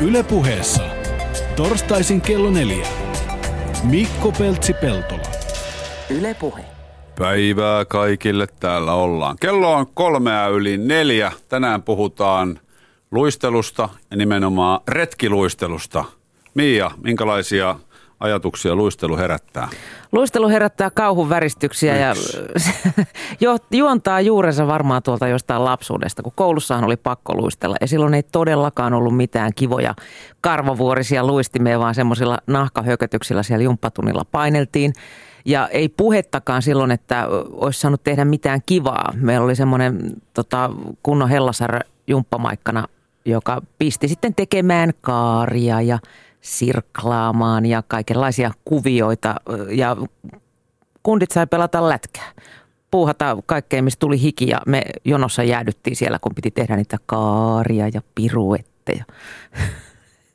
Ylepuheessa torstaisin kello neljä. Mikko Peltsi-Peltola. Ylepuhe. Päivää kaikille, täällä ollaan. Kello on kolmea yli neljä. Tänään puhutaan luistelusta ja nimenomaan retkiluistelusta. Mia, minkälaisia ajatuksia luistelu herättää? Luistelu herättää kauhun väristyksiä ja jo, juontaa juurensa varmaan tuolta jostain lapsuudesta, kun koulussahan oli pakko luistella. Ja silloin ei todellakaan ollut mitään kivoja karvavuorisia luistimia, vaan semmoisilla nahkahökötyksillä siellä jumppatunnilla paineltiin. Ja ei puhettakaan silloin, että olisi saanut tehdä mitään kivaa. Meillä oli semmoinen tota, kunnon hellasar jumppamaikkana, joka pisti sitten tekemään kaaria ja sirklaamaan ja kaikenlaisia kuvioita. Ja kundit sai pelata lätkää. Puuhata kaikkea, mistä tuli hiki ja me jonossa jäädyttiin siellä, kun piti tehdä niitä kaaria ja piruetteja.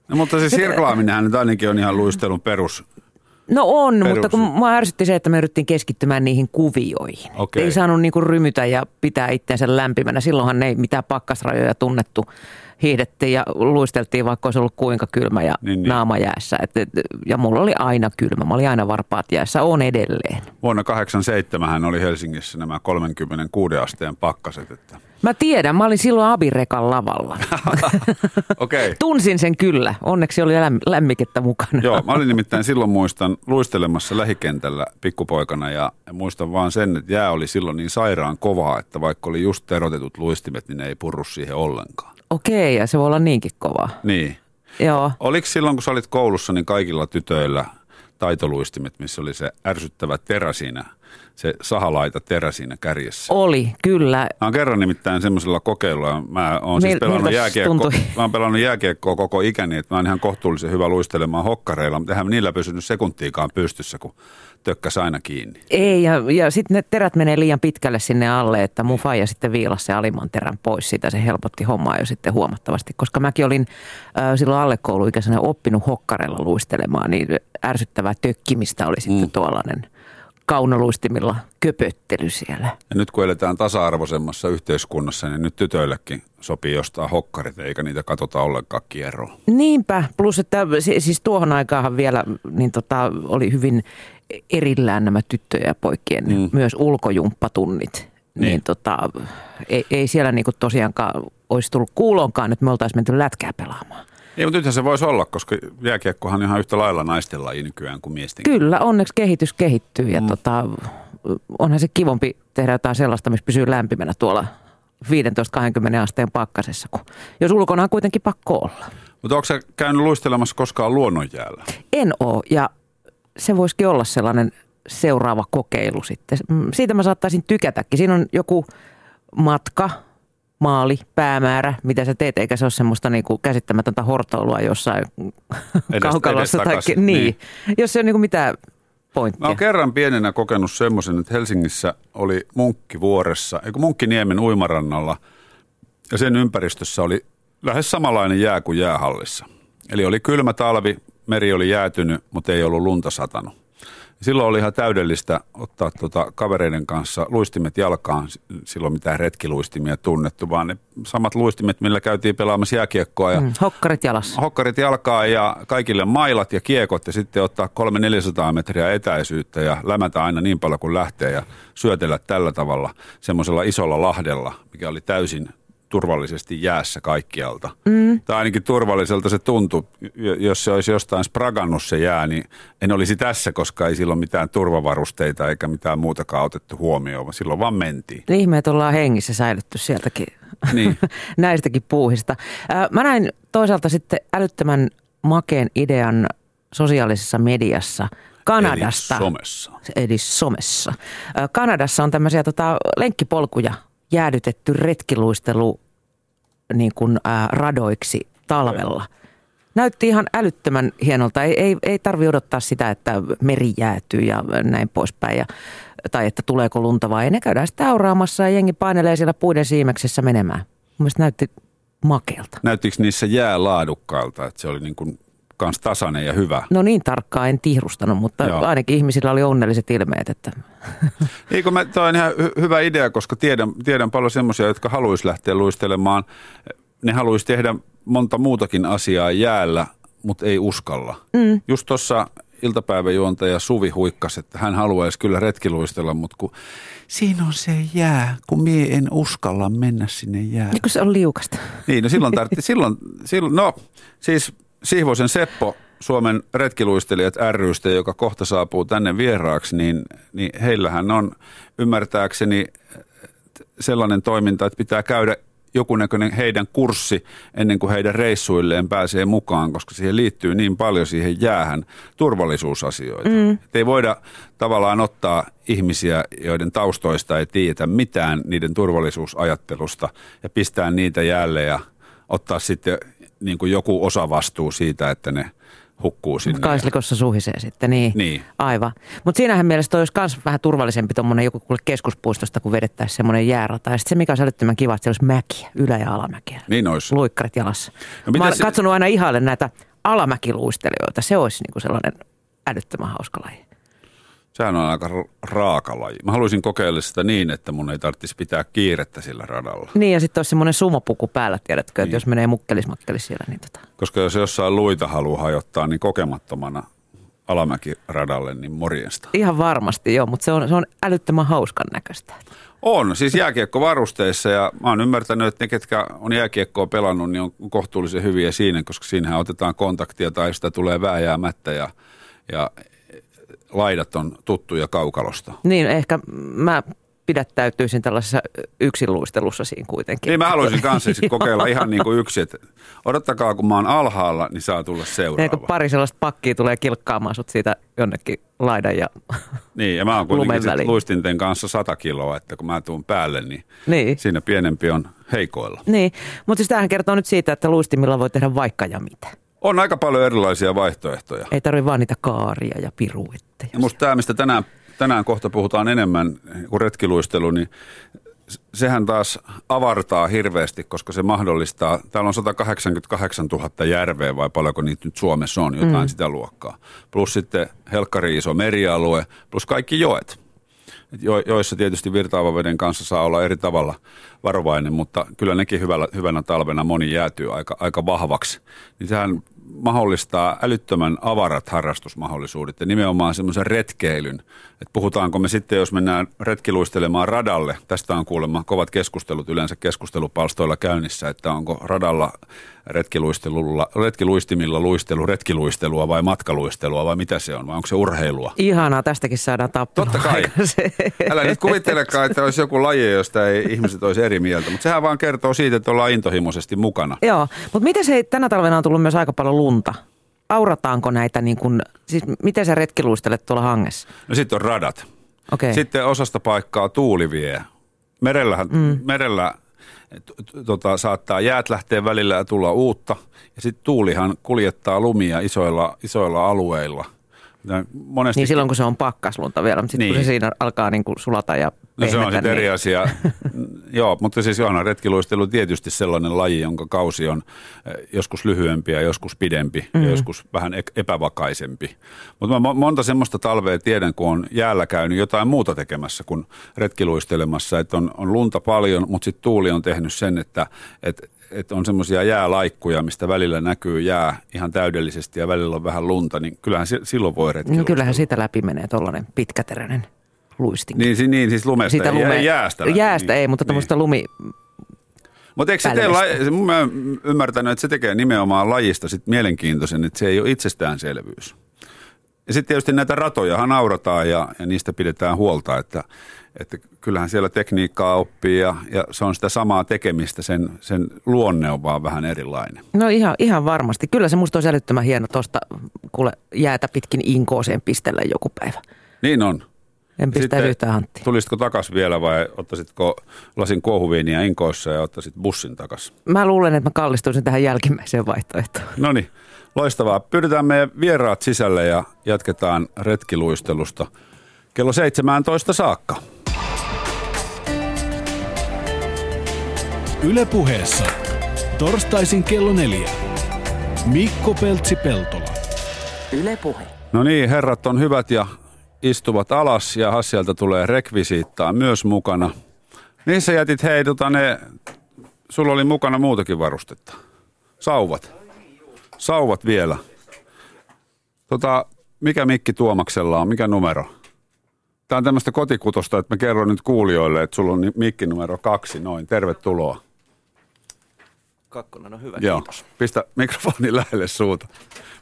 No, mutta se sirklaaminenhan nyt ainakin on ihan luistelun perus No on, Perus. mutta kun mua ärsytti se, että me yritettiin keskittymään niihin kuvioihin. Okay. Ei saanut niinku rymytä ja pitää itseensä lämpimänä. Silloinhan ei mitään pakkasrajoja tunnettu. Hiihdettiin ja luisteltiin, vaikka olisi ollut kuinka kylmä ja niin, niin. naama jäässä. Et, et, ja mulla oli aina kylmä. Mä olin aina varpaat jäässä. On edelleen. Vuonna 87 oli Helsingissä nämä 36 asteen pakkaset. Että Mä tiedän, mä olin silloin Abirekan lavalla. okay. Tunsin sen kyllä, onneksi oli lämmikettä mukana. Joo, mä olin nimittäin silloin muistan luistelemassa lähikentällä pikkupoikana ja, muistan vaan sen, että jää oli silloin niin sairaan kovaa, että vaikka oli just erotetut luistimet, niin ne ei purru siihen ollenkaan. Okei, ja se voi olla niinkin kovaa. Niin. Joo. Oliko silloin, kun sä olit koulussa, niin kaikilla tytöillä taitoluistimet, missä oli se ärsyttävä terä siinä – se sahalaita terä siinä kärjessä. Oli, kyllä. Mä oon kerran nimittäin semmoisella kokeilulla, mä oon siis pelannut, jääkiekko, mä oon pelannut jääkiekkoa koko ikäni, että mä oon ihan kohtuullisen hyvä luistelemaan hokkareilla, mutta eihän niillä pysynyt sekuntiikaan pystyssä, kun tökkäs aina kiinni. Ei, ja, ja sitten ne terät menee liian pitkälle sinne alle, että mun faija sitten viilasi se alimman terän pois siitä. Se helpotti hommaa jo sitten huomattavasti, koska mäkin olin äh, silloin alle kouluikäisenä oppinut hokkareilla luistelemaan, niin ärsyttävää tökkimistä oli sitten mm. tuollainen – kaunoluistimilla köpöttely siellä. Ja nyt kun eletään tasa-arvoisemmassa yhteiskunnassa, niin nyt tytöillekin sopii jostain hokkarit, eikä niitä katsota ollenkaan kierroa. Niinpä, plus että siis tuohon aikaan vielä niin tota, oli hyvin erillään nämä tyttöjen ja poikien mm. myös ulkojumppatunnit. Niin, niin tota, ei, ei siellä niinku tosiaankaan olisi tullut kuulonkaan, että me oltaisiin menty lätkää pelaamaan. Ei, mutta nythän se voisi olla, koska jääkiekkohan on ihan yhtä lailla naisten laji nykyään kuin miesten. Kyllä, onneksi kehitys kehittyy ja mm. tota, onhan se kivompi tehdä jotain sellaista, missä pysyy lämpimänä tuolla 15-20 asteen pakkasessa, kun jos ulkona on kuitenkin pakko olla. Mutta onko se käynyt luistelemassa koskaan luonnonjäällä? En ole ja se voisikin olla sellainen seuraava kokeilu sitten. Mm, siitä mä saattaisin tykätäkin. Siinä on joku matka, maali, päämäärä, mitä sä teet, eikä se ole semmoista niinku käsittämätöntä hortoilua jossain edes, kaukalossa. Edes tai, niin, niin, jos se on niinku mitään pointtia. Mä oon kerran pienenä kokenut semmoisen, että Helsingissä oli Munkkivuoressa, eikö Munkkiniemen uimarannalla, ja sen ympäristössä oli lähes samanlainen jää kuin jäähallissa. Eli oli kylmä talvi, meri oli jäätynyt, mutta ei ollut lunta satanut. Silloin oli ihan täydellistä ottaa tuota kavereiden kanssa luistimet jalkaan, silloin mitään retkiluistimia tunnettu, vaan ne samat luistimet, millä käytiin pelaamassa jääkiekkoa. Ja mm, hokkarit jalassa. Hokkarit jalkaa ja kaikille mailat ja kiekot ja sitten ottaa 300-400 metriä etäisyyttä ja lämätä aina niin paljon kuin lähtee ja syötellä tällä tavalla semmoisella isolla lahdella, mikä oli täysin turvallisesti jäässä kaikkialta. Mm. Tai ainakin turvalliselta se tuntui. Jos se olisi jostain spragannut se jää, niin en olisi tässä, koska ei silloin mitään turvavarusteita eikä mitään muutakaan otettu huomioon, vaan silloin vaan mentiin. Ihme, että ollaan hengissä säilytty sieltäkin niin. näistäkin puuhista. Mä näin toisaalta sitten älyttömän makeen idean sosiaalisessa mediassa – Kanadasta. Eli somessa. Eli somessa. Kanadassa on tämmöisiä tota, lenkkipolkuja jäädytetty retkiluistelu niin kuin, ää, radoiksi talvella. Näytti ihan älyttömän hienolta. Ei, ei, ei tarvi odottaa sitä, että meri jäätyy ja näin poispäin. Ja, tai että tuleeko lunta vai ei. Ne käydään sitten auraamassa ja jengi painelee siellä puiden siimeksessä menemään. Mielestäni näytti makealta. Näyttikö niissä jää laadukkailta, että se oli niin kuin kans tasainen ja hyvä. No niin tarkkaan en tihrustanut, mutta Joo. ainakin ihmisillä oli onnelliset ilmeet. Että. Eikö mä, toi on ihan hy- hyvä idea, koska tiedän, tiedän paljon semmoisia, jotka haluaisi lähteä luistelemaan ne haluaisi tehdä monta muutakin asiaa jäällä, mutta ei uskalla. Mm. Just tuossa iltapäiväjuontaja Suvi huikkasi, että hän haluaisi kyllä retkiluistella, mutta kun siinä on se jää, kun mie en uskalla mennä sinne jää. Niin kun se on liukasta. Niin, no silloin tarvittiin, silloin, silloin, no siis Sihvosen Seppo, Suomen retkiluistelijat rystä, joka kohta saapuu tänne vieraaksi, niin, niin heillähän on ymmärtääkseni sellainen toiminta, että pitää käydä joku näköinen heidän kurssi ennen kuin heidän reissuilleen pääsee mukaan, koska siihen liittyy niin paljon siihen jäähän turvallisuusasioita. Mm. ei voida tavallaan ottaa ihmisiä, joiden taustoista ei tiedetä mitään niiden turvallisuusajattelusta ja pistää niitä jäälle ja ottaa sitten niin kuin joku osa vastuu siitä, että ne – hukkuu sinne. Kaislikossa suhisee sitten, niin. niin. Aivan. Mutta siinähän mielessä olisi myös vähän turvallisempi tuommoinen joku keskuspuistosta, kun vedettäisiin semmoinen jäärata. Ja sitten se, mikä on älyttömän kiva, että siellä olisi mäkiä, ylä- ja alamäkiä. Niin olisi. Luikkarit jalassa. No, Mä olen se... katsonut aina ihaille näitä alamäkiluistelijoita. Se olisi niinku sellainen älyttömän hauska laji. Sehän on aika raaka laji. Mä haluaisin kokeilla sitä niin, että mun ei tarvitsisi pitää kiirettä sillä radalla. Niin ja sitten olisi semmoinen sumopuku päällä, tiedätkö, niin. että jos menee mukkelismakkelis siellä. Niin tota. Koska jos jossain luita haluaa hajottaa, niin kokemattomana alamäkiradalle, niin morjesta. Ihan varmasti joo, mutta se on, se on älyttömän hauskan näköistä. On, siis jääkiekkovarusteissa ja mä oon ymmärtänyt, että ne, ketkä on jääkiekkoa pelannut, niin on kohtuullisen hyviä siinä, koska siinähän otetaan kontaktia tai sitä tulee vääjäämättä ja, ja laidat on tuttuja kaukalosta. Niin, ehkä mä pidättäytyisin tällaisessa yksinluistelussa siinä kuitenkin. Niin mä haluaisin kanssa kokeilla ihan niin kuin yksi, että odottakaa kun mä oon alhaalla, niin saa tulla seuraava. Niin, kun pari sellaista pakkia tulee kilkkaamaan sut siitä jonnekin laidan ja Niin, ja mä oon kuitenkin luistinten kanssa sata kiloa, että kun mä tuun päälle, niin, niin. siinä pienempi on heikoilla. Niin, mutta siis tämähän kertoo nyt siitä, että luistimilla voi tehdä vaikka ja mitä. On aika paljon erilaisia vaihtoehtoja. Ei tarvitse vaan niitä kaaria ja piruitteja. Ja musta tämä, mistä tänään, tänään kohta puhutaan enemmän kuin retkiluistelu, niin sehän taas avartaa hirveästi, koska se mahdollistaa, täällä on 188 000 järveä vai paljonko niitä nyt Suomessa on, jotain mm. sitä luokkaa. Plus sitten helkkari iso merialue, plus kaikki joet jo, joissa tietysti virtaavan veden kanssa saa olla eri tavalla varovainen, mutta kyllä nekin hyvällä, hyvänä talvena moni jäätyy aika, aika vahvaksi. Niin sehän mahdollistaa älyttömän avarat harrastusmahdollisuudet ja nimenomaan semmoisen retkeilyn. Että puhutaanko me sitten, jos mennään retkiluistelemaan radalle, tästä on kuulemma kovat keskustelut yleensä keskustelupalstoilla käynnissä, että onko radalla retkiluistelulla, retkiluistimilla luistelu, retkiluistelua vai matkaluistelua vai mitä se on, vai onko se urheilua? Ihanaa, tästäkin saadaan tappelua. Totta kai. Älä nyt kuvittelekaan, että olisi joku laji, josta ei ihmiset olisi eri mieltä, mutta sehän vaan kertoo siitä, että ollaan intohimoisesti mukana. Joo, mutta miten se tänä talvena on tullut myös aika paljon lunta? Aurataanko näitä, niin kun, siis miten sä retkiluistelet tuolla hangessa? No sitten on radat. Okay. Sitten osasta paikkaa tuuli vie. Merellähän, mm. merellä tota, saattaa jäät lähteä välillä ja tulla uutta. Ja sitten tuulihan kuljettaa lumia isoilla, isoilla alueilla. Monesti... Niin silloin kun se on pakkaslunta vielä, mutta sitten niin. kun se niin. siinä alkaa niin kuin sulata ja No se on sitten niin. eri asia. Joo, mutta siis Johanna retkiluistelu tietysti sellainen laji, jonka kausi on eh, joskus lyhyempi ja joskus pidempi mm-hmm. ja joskus vähän epävakaisempi. Mutta mä monta semmoista talvea tiedän, kun on jäällä käynyt jotain muuta tekemässä kuin retkiluistelemassa, että on, on lunta paljon, mutta sitten tuuli on tehnyt sen, että, että että on semmoisia jäälaikkuja, mistä välillä näkyy jää ihan täydellisesti ja välillä on vähän lunta, niin kyllähän silloin voi retkiluistella. No kyllähän sitä läpi menee tuollainen pitkäteräinen luistin. Niin, niin siis lumesta Sitä lume, ei jäästä. Jäästä niin. ei, mutta tuommoista niin. lumi mutta eikö se tee, laji, mä ymmärtänyt, että se tekee nimenomaan lajista sit mielenkiintoisen, että se ei ole itsestäänselvyys. Ja sitten tietysti näitä ratoja naurataan ja, ja niistä pidetään huolta, että, että kyllähän siellä tekniikkaa oppii ja, ja se on sitä samaa tekemistä, sen, sen luonne on vaan vähän erilainen. No ihan, ihan varmasti. Kyllä se musta on älyttömän hieno tuosta kuule jäätä pitkin inkooseen pistellä joku päivä. Niin on. En pistä yhtään hanttia. Tulisitko takas vielä vai ottaisitko lasin kuohuviiniä inkoissa ja ottaisit bussin takas? Mä luulen, että mä kallistuisin tähän jälkimmäiseen vaihtoehtoon. No niin, loistavaa. Pyydetään meidän vieraat sisälle ja jatketaan retkiluistelusta kello 17 saakka. Ylepuheessa torstaisin kello neljä. Mikko Peltsi-Peltola. Ylepuhe. No niin, herrat on hyvät ja istuvat alas ja Hassialta tulee rekvisiittaa myös mukana. Niissä jätit hei tota ne sulla oli mukana muutakin varustetta. Sauvat. Sauvat vielä. Tota, mikä mikki Tuomaksella on? Mikä numero? Tämä on tämmöistä kotikutosta, että mä kerron nyt kuulijoille, että sulla on mikki numero kaksi. Noin, tervetuloa. Kakkonen on hyvä, Joo, kiitos. pistä mikrofoni lähelle suuta.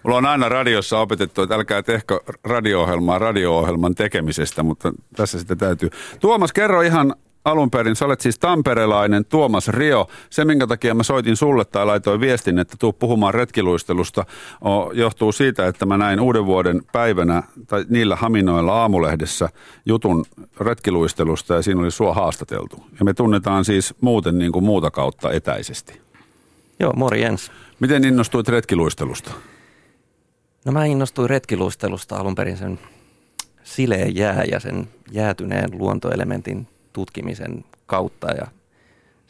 Mulla on aina radiossa opetettu, että älkää tehkö radio-ohjelmaa radio-ohjelman tekemisestä, mutta tässä sitä täytyy. Tuomas, kerro ihan alun perin, sä olet siis tamperelainen Tuomas Rio. Se, minkä takia mä soitin sulle tai laitoin viestin, että tuu puhumaan retkiluistelusta, johtuu siitä, että mä näin uuden vuoden päivänä tai niillä haminoilla aamulehdessä jutun retkiluistelusta ja siinä oli sua haastateltu. Ja me tunnetaan siis muuten niin kuin muuta kautta etäisesti. Joo, morjens. Miten innostuit retkiluistelusta? No mä innostuin retkiluistelusta alun perin sen sileen jää ja sen jäätyneen luontoelementin tutkimisen kautta ja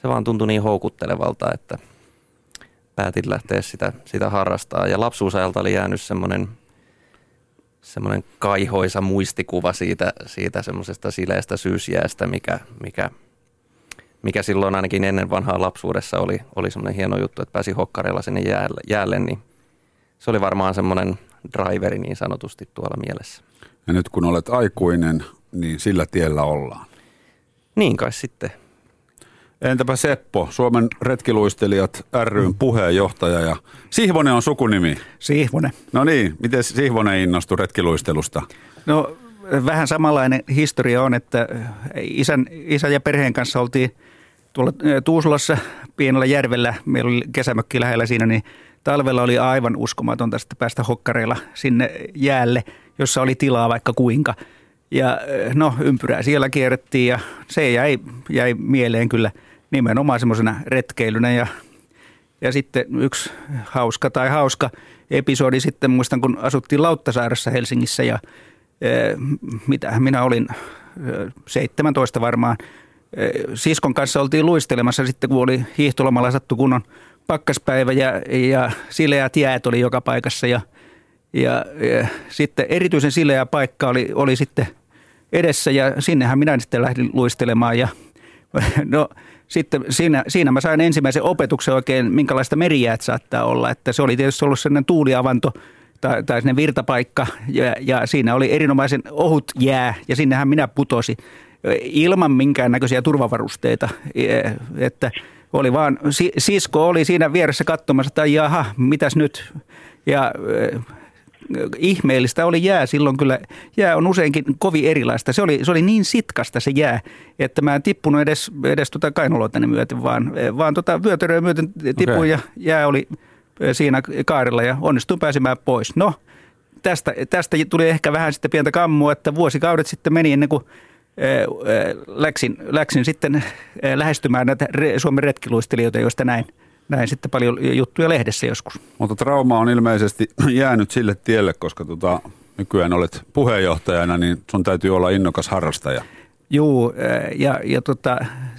se vaan tuntui niin houkuttelevalta, että päätin lähteä sitä, sitä harrastaa. Ja lapsuusajalta oli jäänyt semmoinen semmoinen kaihoisa muistikuva siitä, siitä semmoisesta sileästä syysjäästä, mikä, mikä, mikä silloin ainakin ennen vanhaa lapsuudessa oli, oli semmoinen hieno juttu, että pääsi hokkareilla sinne jäälle, jäälle, niin se oli varmaan semmoinen driveri niin sanotusti tuolla mielessä. Ja nyt kun olet aikuinen, niin sillä tiellä ollaan. Niin kai sitten. Entäpä Seppo, Suomen retkiluistelijat ryn puheenjohtaja ja Sihvonen on sukunimi. Sihvonen. No niin, miten Sihvonen innostui retkiluistelusta? No vähän samanlainen historia on, että isän, isän ja perheen kanssa oltiin tuolla Tuusulassa pienellä järvellä, meillä oli kesämökki lähellä siinä, niin talvella oli aivan uskomatonta sitten päästä hokkareilla sinne jäälle, jossa oli tilaa vaikka kuinka. Ja no ympyrää siellä kierrettiin ja se jäi, jäi mieleen kyllä nimenomaan semmoisena retkeilynä ja ja sitten yksi hauska tai hauska episodi sitten, muistan kun asuttiin Lauttasaaressa Helsingissä ja e, mitä minä olin, e, 17 varmaan. E, siskon kanssa oltiin luistelemassa sitten, kun oli hiihtolomalla sattu kunnon pakkaspäivä ja, ja sileät jäät oli joka paikassa ja, ja, ja sitten erityisen sileä paikka oli, oli sitten edessä ja sinnehän minä sitten lähdin luistelemaan ja no sitten siinä, siinä mä sain ensimmäisen opetuksen oikein, minkälaista merijäät saattaa olla. Että se oli tietysti ollut sellainen tuuliavanto tai, tai sinne virtapaikka ja, ja siinä oli erinomaisen ohut jää ja sinnehän minä putosin ilman minkäännäköisiä turvavarusteita. Että oli vaan, sisko oli siinä vieressä katsomassa, että jaha, mitäs nyt? Ja ihmeellistä oli jää silloin kyllä. Jää on useinkin kovin erilaista. Se oli, se oli niin sitkasta se jää, että mä en tippunut edes, edes tuota kainaloitani myöten, vaan, vaan tota vyötäröä myöten tipuin okay. ja jää oli siinä kaarella ja onnistuin pääsemään pois. No, tästä, tästä tuli ehkä vähän sitten pientä kammua, että vuosikaudet sitten meni ennen kuin läksin, läksin sitten lähestymään näitä Suomen retkiluistelijoita, joista näin – näin sitten paljon juttuja lehdessä joskus. Mutta trauma on ilmeisesti jäänyt sille tielle, koska tota, nykyään olet puheenjohtajana, niin sun täytyy olla innokas harrastaja. Joo, ja, ja tota,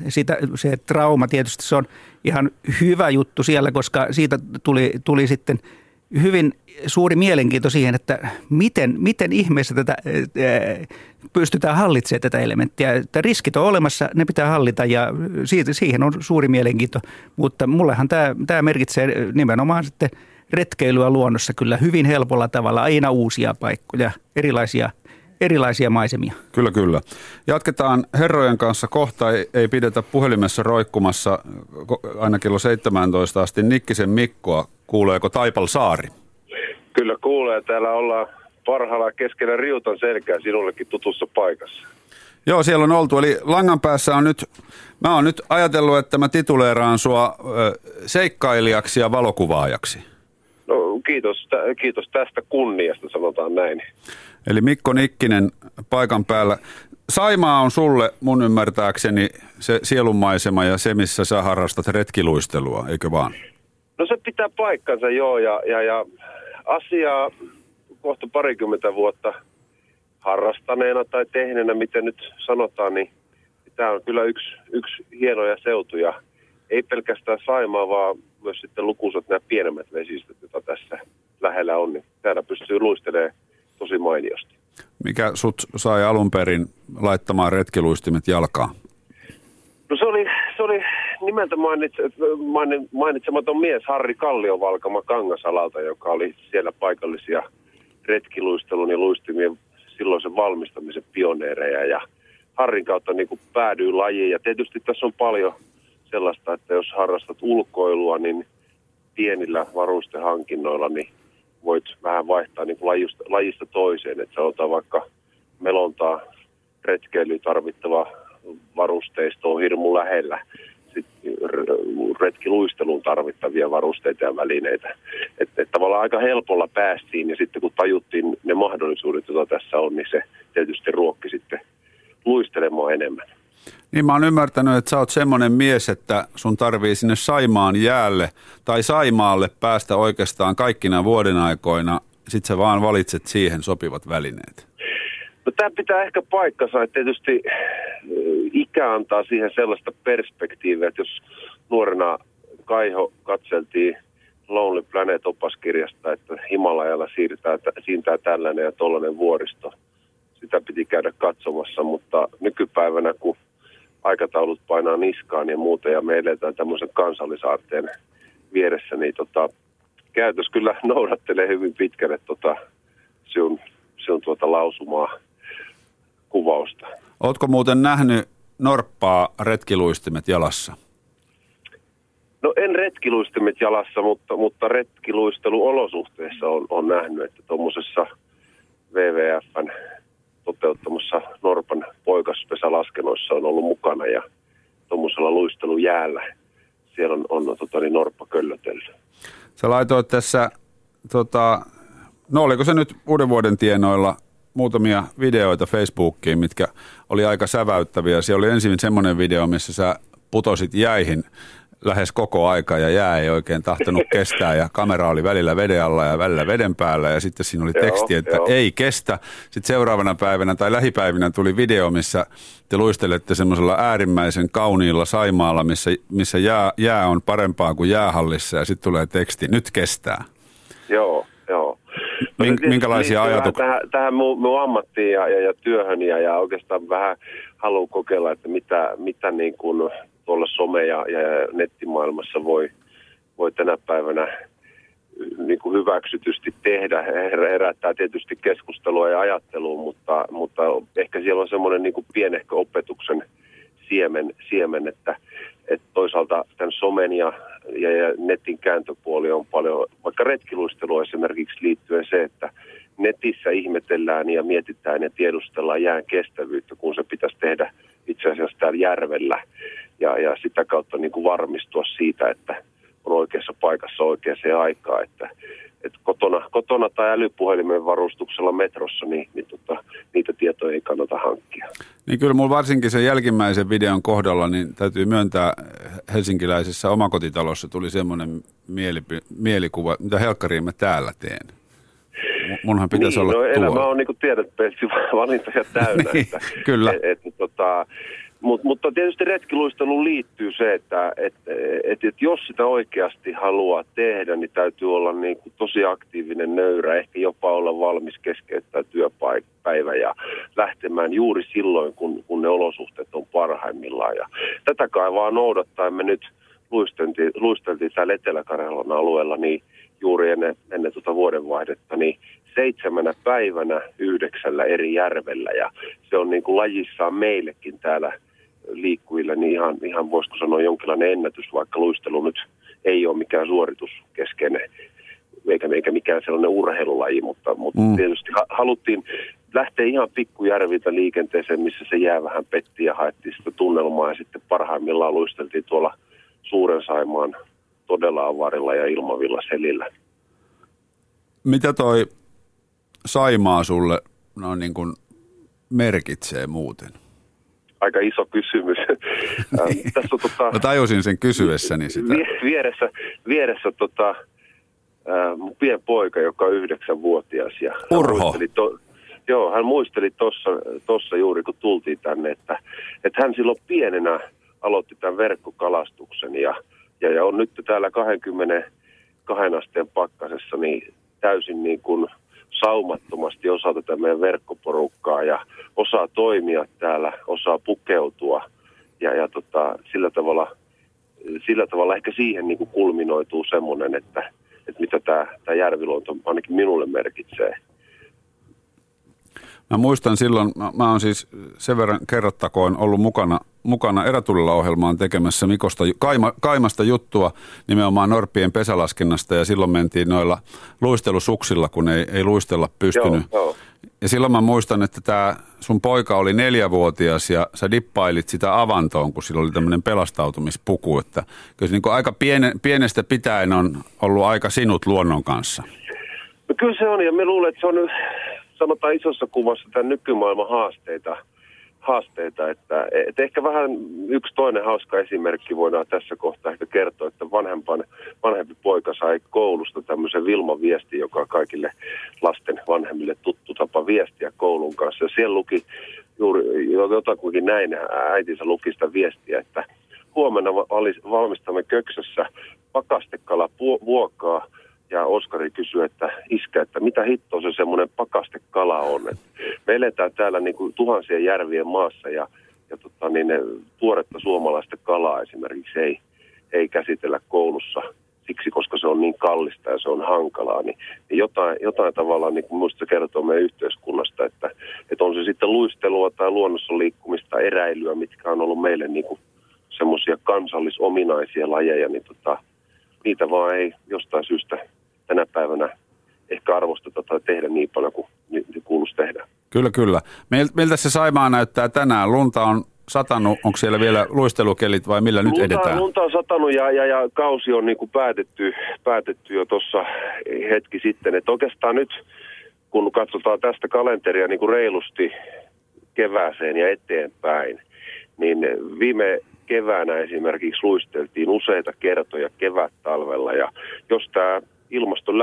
sitä, se trauma tietysti se on ihan hyvä juttu siellä, koska siitä tuli, tuli sitten – hyvin suuri mielenkiinto siihen, että miten, miten ihmeessä tätä pystytään hallitsemaan tätä elementtiä. Että riskit on olemassa, ne pitää hallita ja siitä, siihen on suuri mielenkiinto. Mutta mullehan tämä, tämä merkitsee nimenomaan sitten retkeilyä luonnossa kyllä hyvin helpolla tavalla, aina uusia paikkoja, erilaisia erilaisia maisemia. Kyllä, kyllä. Jatketaan herrojen kanssa kohta. Ei, ei pidetä puhelimessa roikkumassa aina kello 17 asti Nikkisen Mikkoa Kuuleeko Taipal Saari? Kyllä kuulee. Täällä ollaan parhaalla keskellä Riutan selkää sinullekin tutussa paikassa. Joo, siellä on oltu. Eli langan päässä on nyt, mä oon nyt ajatellut, että mä tituleeraan sua seikkailijaksi ja valokuvaajaksi. No kiitos, kiitos tästä kunniasta, sanotaan näin. Eli Mikko Nikkinen paikan päällä. Saimaa on sulle mun ymmärtääkseni se sielunmaisema ja se, missä sä harrastat retkiluistelua, eikö vaan? No se pitää paikkansa joo ja, ja, ja asiaa kohta parikymmentä vuotta harrastaneena tai tehneenä, miten nyt sanotaan, niin tämä on kyllä yksi, yksi hienoja seutuja. Ei pelkästään Saimaa, vaan myös sitten lukuisat nämä pienemmät vesistöt, joita tässä lähellä on. Niin täällä pystyy luistelemaan tosi mainiosti. Mikä sut sai alun perin laittamaan retkiluistimet jalkaan? No se oli, se oli nimeltä mainitsematon mies Harri Kalliovalkama Kangasalalta, joka oli siellä paikallisia retkiluistelun ja luistimien silloisen valmistamisen pioneereja. Ja Harrin kautta niin kuin päädyy lajiin. Ja tietysti tässä on paljon sellaista, että jos harrastat ulkoilua, niin pienillä varustehankinnoilla niin voit vähän vaihtaa niin kuin lajista, lajista toiseen. Että sanotaan vaikka melontaa retkeilyyn tarvittava varusteisto on hirmu lähellä retkiluisteluun tarvittavia varusteita ja välineitä. Että et tavallaan aika helpolla päästiin ja sitten kun tajuttiin ne mahdollisuudet, joita tässä on, niin se tietysti ruokki sitten luistelemaan enemmän. Niin mä oon ymmärtänyt, että sä oot semmoinen mies, että sun tarvii sinne Saimaan jäälle tai Saimaalle päästä oikeastaan kaikkina vuoden aikoina. Sitten sä vaan valitset siihen sopivat välineet. No tämä pitää ehkä paikkansa, että tietysti ikä antaa siihen sellaista perspektiiviä, että jos nuorena Kaiho katseltiin Lonely Planet-opaskirjasta, että Himalajalla siirtää, siintää tällainen ja tollainen vuoristo. Sitä piti käydä katsomassa, mutta nykypäivänä kun aikataulut painaa niskaan ja muuta ja me eletään tämmöisen kansallisaarteen vieressä, niin tota, käytös kyllä noudattelee hyvin pitkälle tota, sinun, sinun tuota lausumaa kuvausta. Oletko muuten nähnyt norppaa retkiluistimet jalassa? No en retkiluistimet jalassa, mutta, mutta retkiluisteluolosuhteissa on, on nähnyt, että tuommoisessa WWFn toteuttamassa Norpan poikaspesälaskenoissa on ollut mukana ja tuommoisella luistelujäällä siellä on, on tota, niin Norppa köllötellyt. Sä laitoit tässä, tota, no oliko se nyt uuden vuoden tienoilla muutamia videoita Facebookiin, mitkä oli aika säväyttäviä. Siellä oli ensin semmoinen video, missä sä putosit jäihin lähes koko aika ja jää ei oikein tahtonut kestää ja kamera oli välillä veden alla ja välillä veden päällä ja sitten siinä oli teksti, että joo. ei kestä. Sitten seuraavana päivänä tai lähipäivinä tuli video, missä te luistelette semmoisella äärimmäisen kauniilla Saimaalla, missä, missä jää, jää on parempaa kuin jäähallissa ja sitten tulee teksti, nyt kestää. Joo, joo. Mink, minkälaisia ajatuksia? Tähän, tähän mun, mun ammattiin ja, ja, ja työhön ja, ja oikeastaan vähän haluan kokeilla, että mitä, mitä niin kuin tuolla some- ja, ja nettimaailmassa voi, voi tänä päivänä niin kuin hyväksytysti tehdä. Herättää tietysti keskustelua ja ajattelua, mutta, mutta ehkä siellä on semmoinen niin kuin pienehkö opetuksen siemen, siemen että, että toisaalta tämän somen ja, ja, ja netin kääntöpuoli on paljon, vaikka retkiluistelua esimerkiksi liittyen se, että netissä ihmetellään ja mietitään ja tiedustellaan jään kestävyyttä, kun se pitäisi tehdä itse asiassa täällä järvellä. Ja, ja sitä kautta niin kuin varmistua siitä, että on oikeassa paikassa oikeaan aikaan, että, että kotona, kotona tai älypuhelimen varustuksella metrossa, niin, niin tota, niitä tietoja ei kannata hankkia. Niin kyllä mulla varsinkin sen jälkimmäisen videon kohdalla, niin täytyy myöntää helsinkiläisessä omakotitalossa tuli semmoinen mielipi, mielikuva, mitä helkkariin mä täällä teen. Munhan pitäisi niin, olla no, tuolla. elämä on niin kuin tiedät, valintoja täynnä. niin, että, kyllä. Et, et, tota, Mut, mutta tietysti retkiluisteluun liittyy se, että et, et, et jos sitä oikeasti haluaa tehdä, niin täytyy olla niin kuin tosi aktiivinen nöyrä, ehkä jopa olla valmis keskeyttää työpäivä ja lähtemään juuri silloin, kun, kun ne olosuhteet on parhaimmillaan. Ja tätä kai vaan noudattaen me nyt luisteltiin, luisteltiin täällä Etelä-Karjalan alueella niin juuri ennen, ennen tuota vuodenvaihdetta, niin seitsemänä päivänä yhdeksällä eri järvellä ja se on niin kuin lajissaan meillekin täällä liikkujille niin ihan, ihan voisiko sanoa jonkinlainen ennätys, vaikka luistelu nyt ei ole mikään suorituskeskeinen eikä, eikä mikään sellainen urheilulaji, mutta, mutta mm. tietysti haluttiin lähteä ihan pikkujärviltä liikenteeseen, missä se jää vähän petti ja haettiin sitä tunnelmaa ja sitten parhaimmillaan luisteltiin tuolla Suuren Saimaan todella avarilla ja ilmavilla selillä. Mitä toi Saimaa sulle no niin kuin merkitsee muuten? Aika iso kysymys. Niin. Tässä on, tota, no tajusin sen kysyessäni sitä. Vieressä, vieressä tota, äh, mun pien poika, joka on yhdeksänvuotias. Ja Urho. To, joo, hän muisteli tuossa juuri, kun tultiin tänne, että, että hän silloin pienenä aloitti tämän verkkokalastuksen ja, ja, ja on nyt täällä 22 asteen pakkasessa niin täysin niin kuin – saumattomasti osa tätä meidän verkkoporukkaa ja osaa toimia täällä, osaa pukeutua ja, ja tota, sillä tavalla sillä tavalla ehkä siihen niin kuin kulminoituu semmoinen, että, että mitä tämä, järviluonto ainakin minulle merkitsee. Mä muistan silloin, mä, mä oon siis sen verran kerrottakoon ollut mukana, mukana erätulilla ohjelmaan tekemässä Mikosta, kaima, Kaimasta juttua nimenomaan Norppien pesälaskennasta ja silloin mentiin noilla luistelusuksilla, kun ei, ei luistella pystynyt. Joo, joo. Ja silloin mä muistan, että tämä sun poika oli neljävuotias ja sä dippailit sitä avantoon, kun sillä oli tämmöinen pelastautumispuku. Että kyllä se niin aika piene, pienestä pitäen on ollut aika sinut luonnon kanssa. No kyllä se on, ja me luulen, että se on sanotaan isossa kuvassa tämän nykymaailman haasteita, haasteita että, että ehkä vähän yksi toinen hauska esimerkki voidaan tässä kohtaa ehkä kertoa, että vanhempan, vanhempi poika sai koulusta tämmöisen Vilma-viesti, joka on kaikille lasten vanhemmille tuttu tapa viestiä koulun kanssa. Ja siellä luki juuri jotakuinkin näin, äitinsä luki sitä viestiä, että huomenna valmistamme köksössä pakastekala vuokaa, ja Oskari kysyi, että iskä, että mitä hittoa se semmoinen pakastekala on. Et me eletään täällä niin kuin tuhansien järvien maassa ja, ja tota, niin tuoretta suomalaista kalaa esimerkiksi ei, ei käsitellä koulussa siksi, koska se on niin kallista ja se on hankalaa, niin, niin jotain, jotain tavallaan niin minusta kertoo meidän yhteiskunnasta, että, että on se sitten luistelua tai luonnossa liikkumista, eräilyä, mitkä on ollut meille niin kuin semmoisia kansallisominaisia lajeja, niin tota, niitä vaan ei jostain syystä tänä päivänä ehkä arvosteta tai tehdä niin paljon kuin kuuluisi tehdä. Kyllä, kyllä. Miltä se Saimaa näyttää tänään? Lunta on satanut, onko siellä vielä luistelukelit vai millä lunta, nyt edetään? Lunta on satanut ja, ja, ja kausi on niin kuin päätetty, päätetty jo tuossa hetki sitten. Et oikeastaan nyt, kun katsotaan tästä kalenteria niin kuin reilusti kevääseen ja eteenpäin, niin viime keväänä esimerkiksi luisteltiin useita kertoja kevät-talvella. Ja jos tämä ilmaston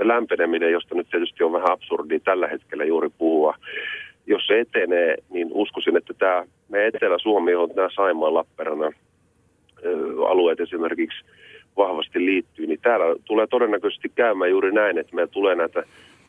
lämpeneminen, josta nyt tietysti on vähän absurdi tällä hetkellä juuri puhua, jos se etenee, niin uskoisin, että tämä me Etelä-Suomi on nämä Saimaan Lappeenrannan alueet esimerkiksi vahvasti liittyy, niin täällä tulee todennäköisesti käymään juuri näin, että meillä tulee näitä